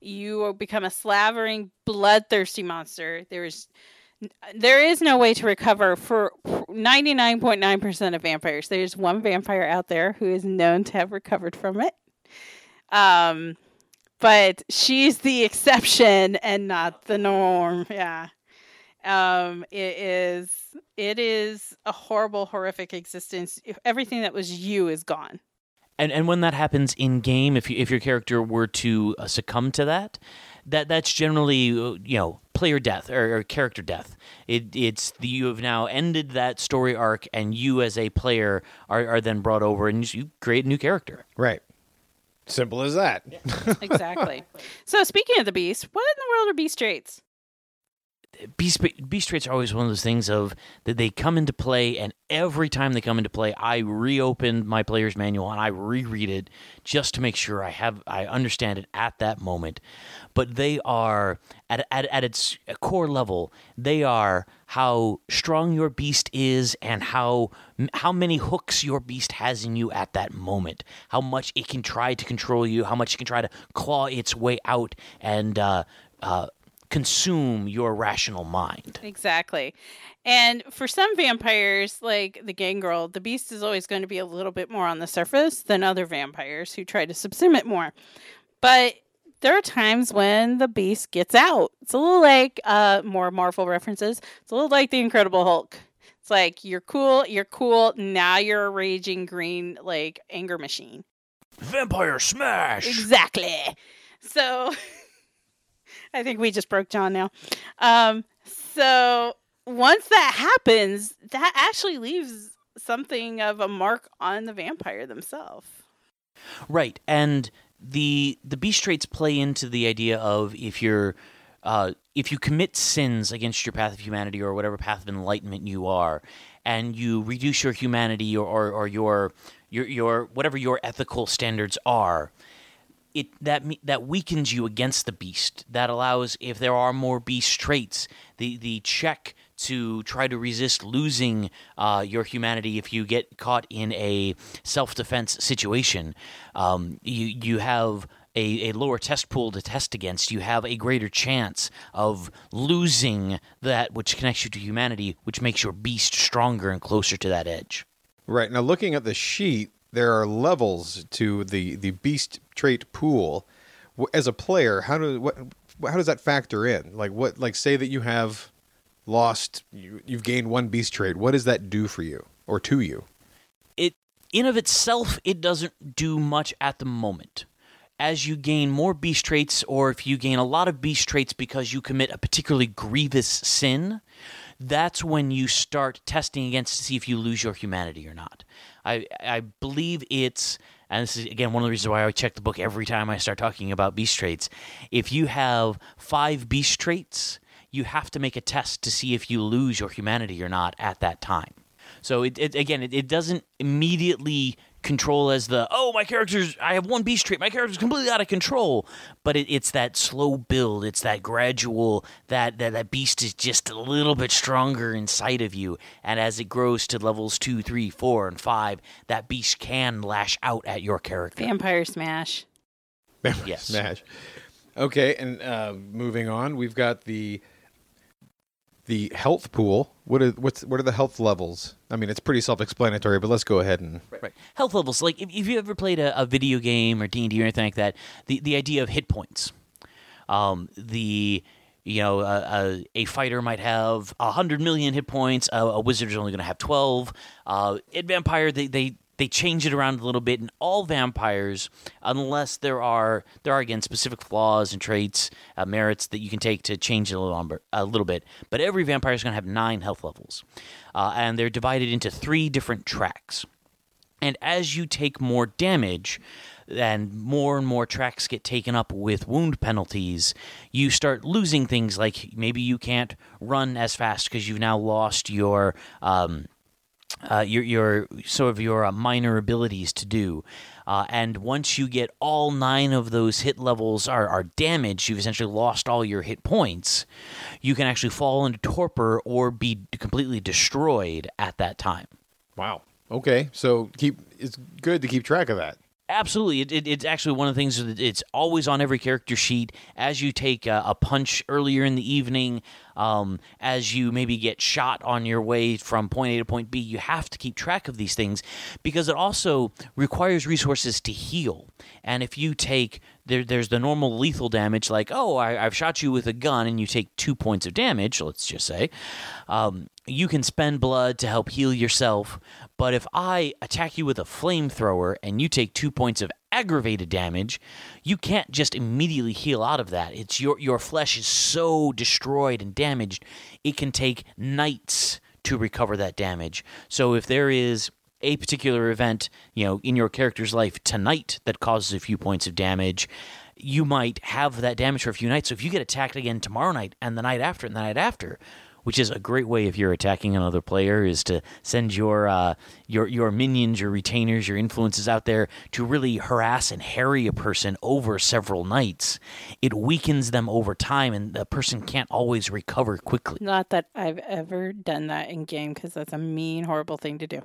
You will become a slavering, bloodthirsty monster. There is there is no way to recover for 99.9% of vampires. There's one vampire out there who is known to have recovered from it. Um, but she's the exception and not the norm. Yeah. Um, it is it is a horrible, horrific existence. Everything that was you is gone.
And and when that happens in game, if you, if your character were to uh, succumb to that, that that's generally uh, you know player death or, or character death. It it's the, you have now ended that story arc, and you as a player are, are then brought over, and you create a new character.
Right. Simple as that.
Exactly. <laughs> so speaking of the beast, what in the world are beast traits?
Beast traits are always one of those things of that they come into play and every time they come into play i reopen my player's manual and i reread it just to make sure i have i understand it at that moment. But they are at, at, at its core level they are how strong your beast is and how how many hooks your beast has in you at that moment. How much it can try to control you how much it can try to claw its way out and uh, uh, consume your rational mind.
Exactly. And for some vampires, like the gang girl, the beast is always going to be a little bit more on the surface than other vampires who try to subsume it more. But there are times when the beast gets out. It's a little like uh, more Marvel references. It's a little like the Incredible Hulk. It's like you're cool, you're cool. Now you're a raging green like anger machine.
Vampire smash.
Exactly. So <laughs> I think we just broke John now. Um, so once that happens, that actually leaves something of a mark on the vampire themselves.
Right, and the the beast traits play into the idea of if you're uh, if you commit sins against your path of humanity or whatever path of enlightenment you are, and you reduce your humanity or, or, or your your your whatever your ethical standards are, it that that weakens you against the beast. That allows if there are more beast traits, the the check to try to resist losing uh, your humanity if you get caught in a self defense situation. Um, you you have. A, a lower test pool to test against, you have a greater chance of losing that which connects you to humanity, which makes your beast stronger and closer to that edge.
Right. Now, looking at the sheet, there are levels to the the beast trait pool. As a player, how do what how does that factor in? Like what like say that you have lost you, you've gained one beast trait. What does that do for you or to you?
it in of itself it doesn't do much at the moment as you gain more beast traits or if you gain a lot of beast traits because you commit a particularly grievous sin that's when you start testing against to see if you lose your humanity or not i i believe it's and this is again one of the reasons why I check the book every time I start talking about beast traits. If you have five beast traits, you have to make a test to see if you lose your humanity or not at that time. So it, it again, it, it doesn't immediately control as the oh my character's I have one beast trait my character's completely out of control but it, it's that slow build it's that gradual that, that that beast is just a little bit stronger inside of you and as it grows to levels two three four and five that beast can lash out at your character
Vampire Smash.
Yes.
Smash. Okay, and uh, moving on, we've got the the health pool. What are what's what are the health levels? I mean, it's pretty self-explanatory, but let's go ahead and
Right. Health levels. Like if, if you ever played a, a video game or D and D or anything like that, the the idea of hit points. Um, the you know a, a, a fighter might have a hundred million hit points. A, a wizard is only going to have twelve. Uh, in vampire, they they they change it around a little bit, and all vampires, unless there are there are again specific flaws and traits, uh, merits that you can take to change it a little, a little bit. But every vampire is going to have nine health levels, uh, and they're divided into three different tracks. And as you take more damage, and more and more tracks get taken up with wound penalties, you start losing things like maybe you can't run as fast because you've now lost your. Um, uh, your your sort of your uh, minor abilities to do. Uh, and once you get all nine of those hit levels are, are damaged, you've essentially lost all your hit points. You can actually fall into torpor or be completely destroyed at that time.
wow. Okay, so keep it's good to keep track of that.
Absolutely, it, it, it's actually one of the things that it's always on every character sheet. As you take a, a punch earlier in the evening, um, as you maybe get shot on your way from point A to point B, you have to keep track of these things because it also requires resources to heal. And if you take there, there's the normal lethal damage, like oh, I, I've shot you with a gun, and you take two points of damage. Let's just say, um, you can spend blood to help heal yourself. But if I attack you with a flamethrower and you take two points of aggravated damage, you can't just immediately heal out of that. It's your your flesh is so destroyed and damaged, it can take nights to recover that damage. So if there is a particular event, you know, in your character's life tonight that causes a few points of damage, you might have that damage for a few nights. So if you get attacked again tomorrow night and the night after and the night after, which is a great way if you're attacking another player is to send your uh, your your minions, your retainers, your influences out there to really harass and harry a person over several nights. It weakens them over time, and the person can't always recover quickly.
Not that I've ever done that in game because that's a mean, horrible thing to do.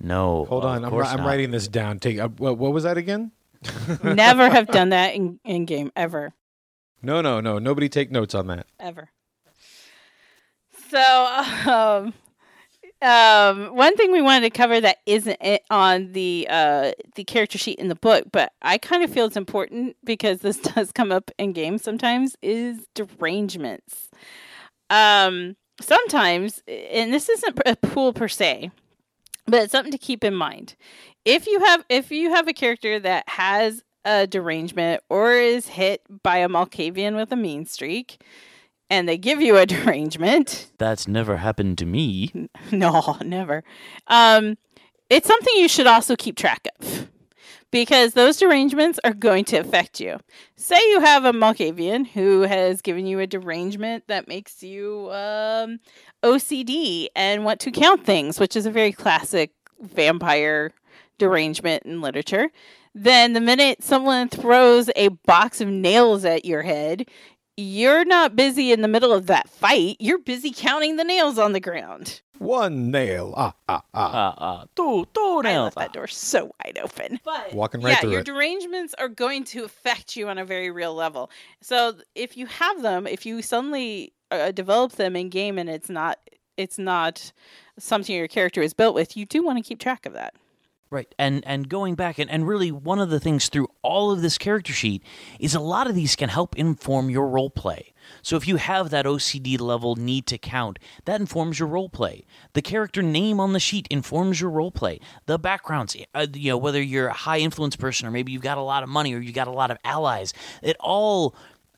No,
Hold on, I'm,
course
I'm writing this down. Take uh, what, what was that again? <laughs>
Never have done that in, in game ever.
No, no, no. Nobody take notes on that.
ever. So, um, um, one thing we wanted to cover that isn't it on the uh, the character sheet in the book, but I kind of feel it's important because this <laughs> does come up in games sometimes, is derangements. Um, sometimes, and this isn't a pool per se, but it's something to keep in mind. If you have if you have a character that has a derangement or is hit by a Malkavian with a mean streak, and they give you a <laughs> derangement,
That's never happened to me. <laughs>
no, never. Um, it's something you should also keep track of because those derangements are going to affect you. Say you have a Malkavian who has given you a derangement that makes you um, OCD and want to count things, which is a very classic vampire derangement in literature. Then the minute someone throws a box of nails at your head, you're not busy in the middle of that fight. You're busy counting the nails on the ground.
One nail. Ah, ah, ah.
Uh, uh, two, two
I left that door so wide open. But
Walking right
yeah,
through
your
it.
derangements are going to affect you on a very real level. So if you have them, if you suddenly uh, develop them in game and it's not it's not something your character is built with, you do want to keep track of that.
Right. And and going back and, and really one of the things through all of this character sheet is a lot of these can help inform your role play. So if you have that OCD level need to count, that informs your role play. The character name on the sheet informs your role play. The backgrounds, uh, you know, whether you're a high influence person or maybe you've got a lot of money or you've got a lot of allies, it all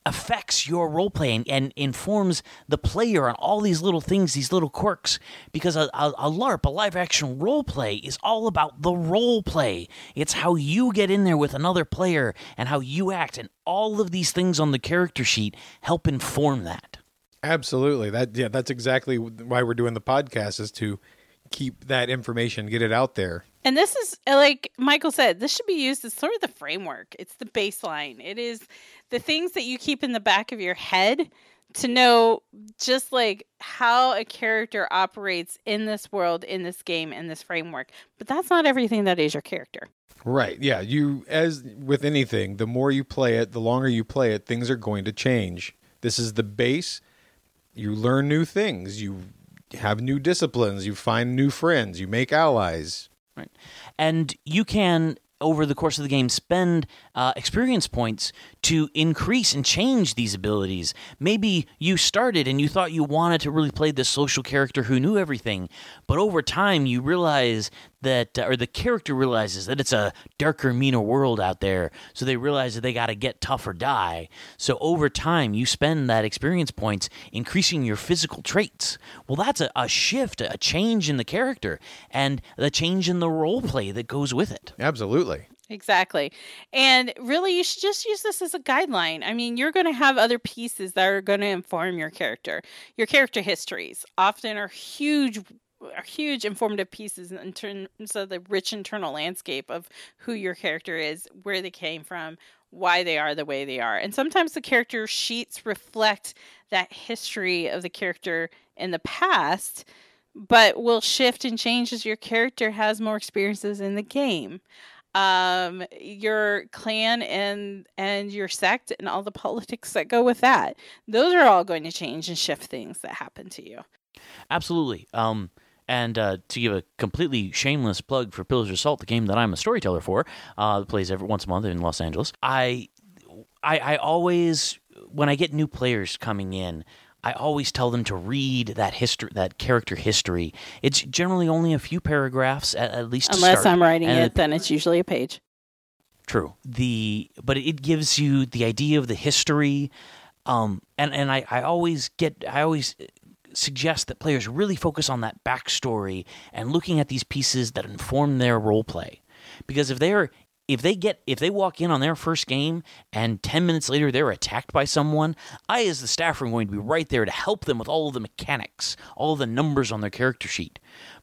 affects your role playing and informs the player on all these little things, these little quirks. Because a, a, a, LARP, a live action role play, is all about the role play. It's how you get in there with another player and how you act. And all of these things on the character sheet help inform that.
Absolutely. That yeah, that's exactly why we're doing the podcast is to keep that information, get it out there.
And this is uh, like Michael said, this should be used as sort of the framework. It's the baseline. It is the things that you keep in the back of your head to know just like how a character operates in this world, in this game, in this framework. But that's not everything that is your character.
Right. Yeah. You, as with anything, the more you play it, the longer you play it, things are going to change. This is the base. You learn new things. You have new disciplines. You find new friends. You make allies.
Right. And you can over the course of the game spend uh, experience points to increase and change these abilities. Maybe you started and you thought you wanted to really play this social character who knew everything, but over time you realize that, uh, or the character realizes that it's a darker, meaner world out there. So they realize that they got to get tough or die. So over time, you spend that experience points increasing your physical traits. Well, that's a, a shift, a change in the character, and the change in the role play that goes with it.
Absolutely.
Exactly. And really, you should just use this as a guideline. I mean, you're going to have other pieces that are going to inform your character. Your character histories often are huge are huge informative pieces in terms of the rich internal landscape of who your character is, where they came from, why they are the way they are. And sometimes the character sheets reflect that history of the character in the past, but will shift and change as your character has more experiences in the game. Um, your clan and and your sect and all the <laughs> politics that go with that. Those are all going to change and shift things that happen to you.
Absolutely. Um, and uh, to give a completely shameless plug for Pillars of Salt, the game that I'm a storyteller for, uh, plays every once a month in Los Angeles. I, I, I always when I get new players coming in, I always tell them to read that history, that character history. It's generally only a few paragraphs, at, at least.
Unless
start.
I'm writing
and
it, then it's usually a page.
True. The but it gives you the idea of the history, um, and and I, I always get I always suggest that players really focus on that backstory and looking at these pieces that inform their role play. Because if they're if they get if they walk in on their first game and 10 minutes later they're attacked by someone i as the staff am going to be right there to help them with all of the mechanics all the numbers on their character sheet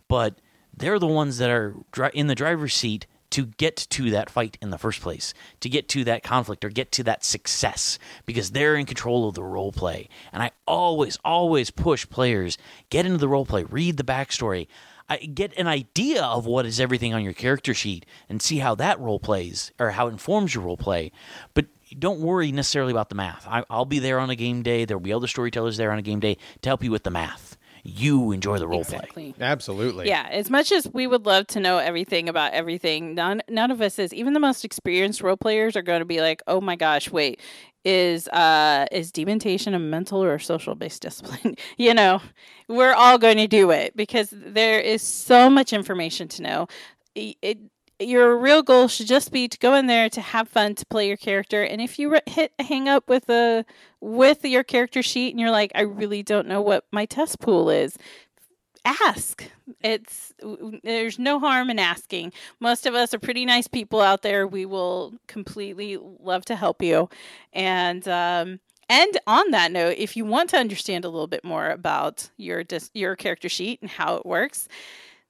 but they're the ones that are in the driver's seat to get to that fight in the first place, to get to that conflict or get to that success because they're in control of the role play. And I always, always push players get into the role play, read the backstory. I get an idea of what is everything on your character sheet and see how that role plays or how it informs your role play. But don't worry necessarily about the math. I, will be there on a game day. There will be other storytellers there on a game day to help you with the math you enjoy the role
exactly.
play.
Absolutely.
Yeah, as much as we would love to know everything about everything, none none of us is. Even the most experienced role players are going to be like, "Oh my gosh, wait, is uh is dementation a mental or social based <laughs> discipline?" you know, we're all going to do it because there is so much information to know. It, your real goal should just be to go in there to have fun to play your character. And if you hit hang up with a with your character sheet and you're like i really don't know what my test pool is ask. It's there's no harm in asking. Most of us are pretty nice people out there. We will completely love to help you. And um and on that note, if you want to understand a little bit more about your dis- your character sheet and how it works,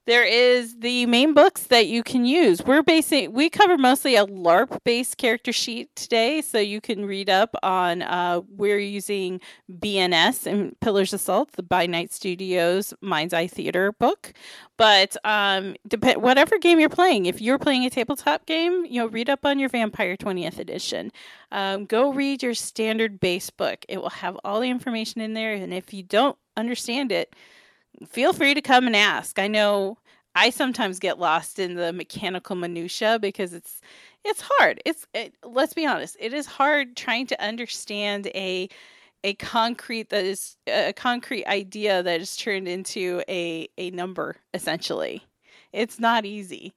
there is the main books that you can use. We're basing we cover mostly a LARP based character sheet today, so you can read up on. Uh, we're using BNS and Pillars of Salt, the By Night Studios Mind's Eye Theater book. But um, dep- whatever game you're playing, if you're playing a tabletop game, you know, read up on your Vampire 20th edition. Um, go read your standard base book. It will have all the information in there, and if you don't understand it feel free to come and ask. I know I sometimes get lost in the mechanical minutia because it's it's hard. It's it, let's be honest, it is hard trying to understand a a concrete that is a concrete idea that is turned into a a number essentially. It's not easy.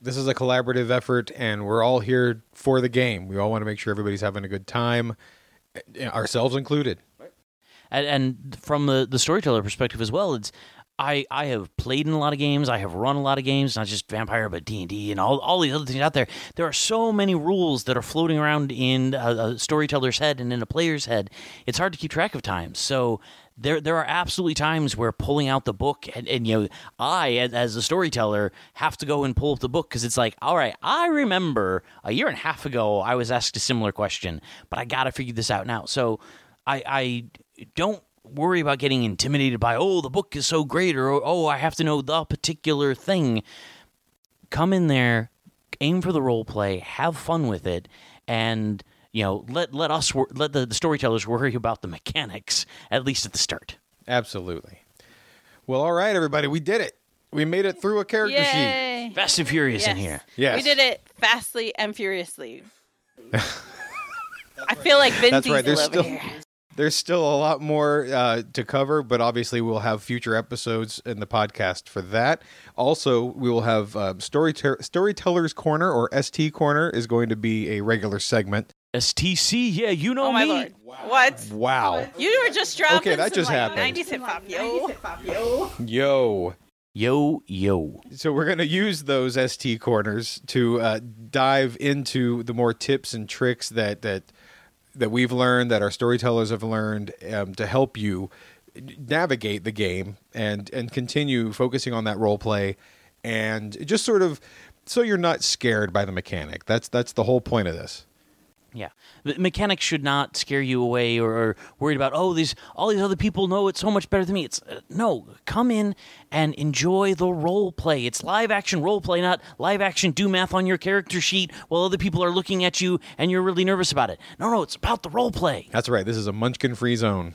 This is a collaborative effort, and we're all here for the game. We all want to make sure everybody's having a good time, eh, ourselves included.
And, and from the, the storyteller perspective as well it's I, I have played in a lot of games. I have run a lot of games, not just Vampire, but D and D and all, all these other things out there. There are so many rules that are floating around in a, a storyteller's head and in a player's head. It's hard to keep track of times. So there there are absolutely times where pulling out the book and, and you know I as, as a storyteller have to go and pull up the book because it's like all right I remember a year and a half ago I was asked a similar question, but I got to figure this out now. So I I don't worry about getting intimidated by oh the book is so great or oh I have to know the particular thing. Come in there, aim for the role play, have fun with it, and you know let let us wor- let the, the storytellers worry about the mechanics at least at the start.
Absolutely. Well, all right, everybody, we did it. We made it through a character sheet.
Fast and Furious in here.
Yes.
We did it fastly and furiously. <laughs> I feel like Vin
That's right, there's still-
here.
There's still a lot more uh, to cover, but obviously we'll have future episodes in the podcast for that. Also, we will have uh, Storyte- Storyteller's Corner or ST Corner is going to be a regular segment.
STC, yeah, you know
Oh my
me.
lord! What?
Wow.
You were just dropping
Okay, that
some,
just
like,
happened.
90s hip hop, yo.
Yo.
Yo, yo.
So we're going to use those ST corners to uh, dive into the more tips and tricks that that that we've learned, that our storytellers have learned, um, to help you navigate the game and and continue focusing on that role play, and just sort of so you're not scared by the mechanic. That's that's the whole point of this.
Yeah, the mechanics should not scare you away or, or worried about. Oh, these all these other people know it so much better than me. It's uh, no, come in and enjoy the role play. It's live action role play, not live action do math on your character sheet while other people are looking at you and you're really nervous about it. No, no, it's about the role play.
That's right. This is a munchkin free zone.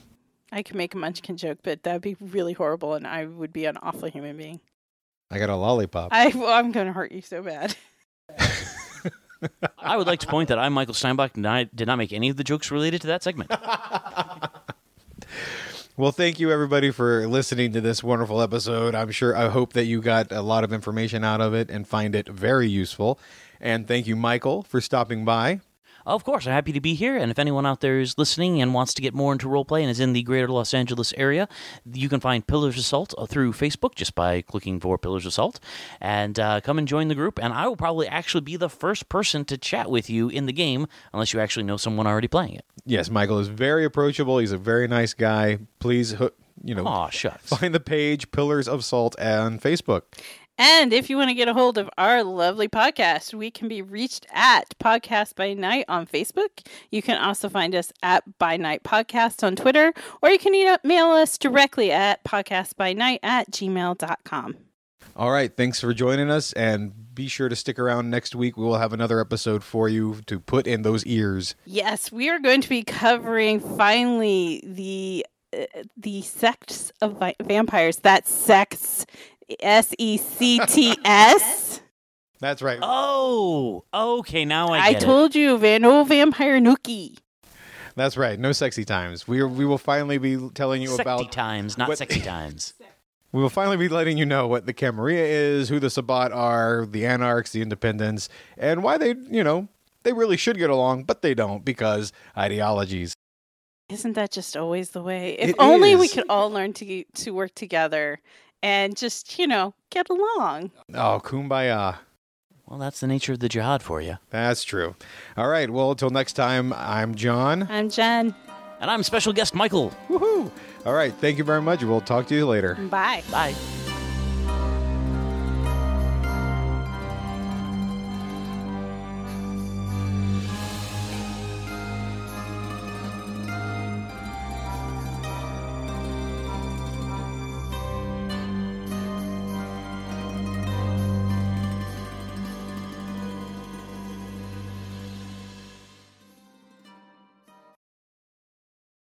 I could make a munchkin joke, but that'd be really horrible, and I would be an awful human being.
I got a lollipop.
I, well, I'm going to hurt you so bad. <laughs>
I would like to point that I, Michael Steinbach, did not, did not make any of the jokes related to that segment.
Well, thank you everybody for listening to this wonderful episode. I'm sure I hope that you got a lot of information out of it and find it very useful. And thank you, Michael, for stopping by.
Of course, I'm happy to be here. And if anyone out there is listening and wants to get more into roleplay and is in the greater Los Angeles area, you can find Pillars of Salt uh, through Facebook just by clicking for Pillars of Salt. And uh, come and join the group. And I will probably actually be the first person to chat with you in the game, unless you actually know someone already playing it.
Yes, Michael is very approachable. He's a very nice guy. Please, you know,
Aw, shucks.
find the page Pillars of Salt on Facebook.
And if you want to get a hold of our lovely podcast, we can be reached at Podcast by Night on Facebook. You can also find us at By Night Podcast on Twitter, or you can email us directly at podcastbynight at gmail.com.
All right, thanks for joining us, and be sure to stick around next week. We will have another episode for you to put in those ears.
Yes, we are going to be covering finally the uh, the sects of vi- vampires. that sects, S E C T S.
That's right.
Oh, okay. Now I
I
get it.
told you, Van no Vampire Nookie.
That's right. No sexy times. We we will finally be telling you about.
Sexy
about
times, not
what-
sexy <laughs> times.
We will finally be letting you know what the Camarilla is, who the Sabbat are, the Anarchs, the Independents, and why they, you know, they really should get along, but they don't because ideologies.
Isn't that just always the way? If
It
only we could all learn to to work together and just, you know, get along.
Oh, kumbaya.
Well, that's the nature of the jihad for you.
That's true. All right. Well, until next time, I'm John.
I'm Jen.
And I'm special guest Michael.
Woohoo. All right. Thank you very much. We'll talk to you later.
Bye.
Bye.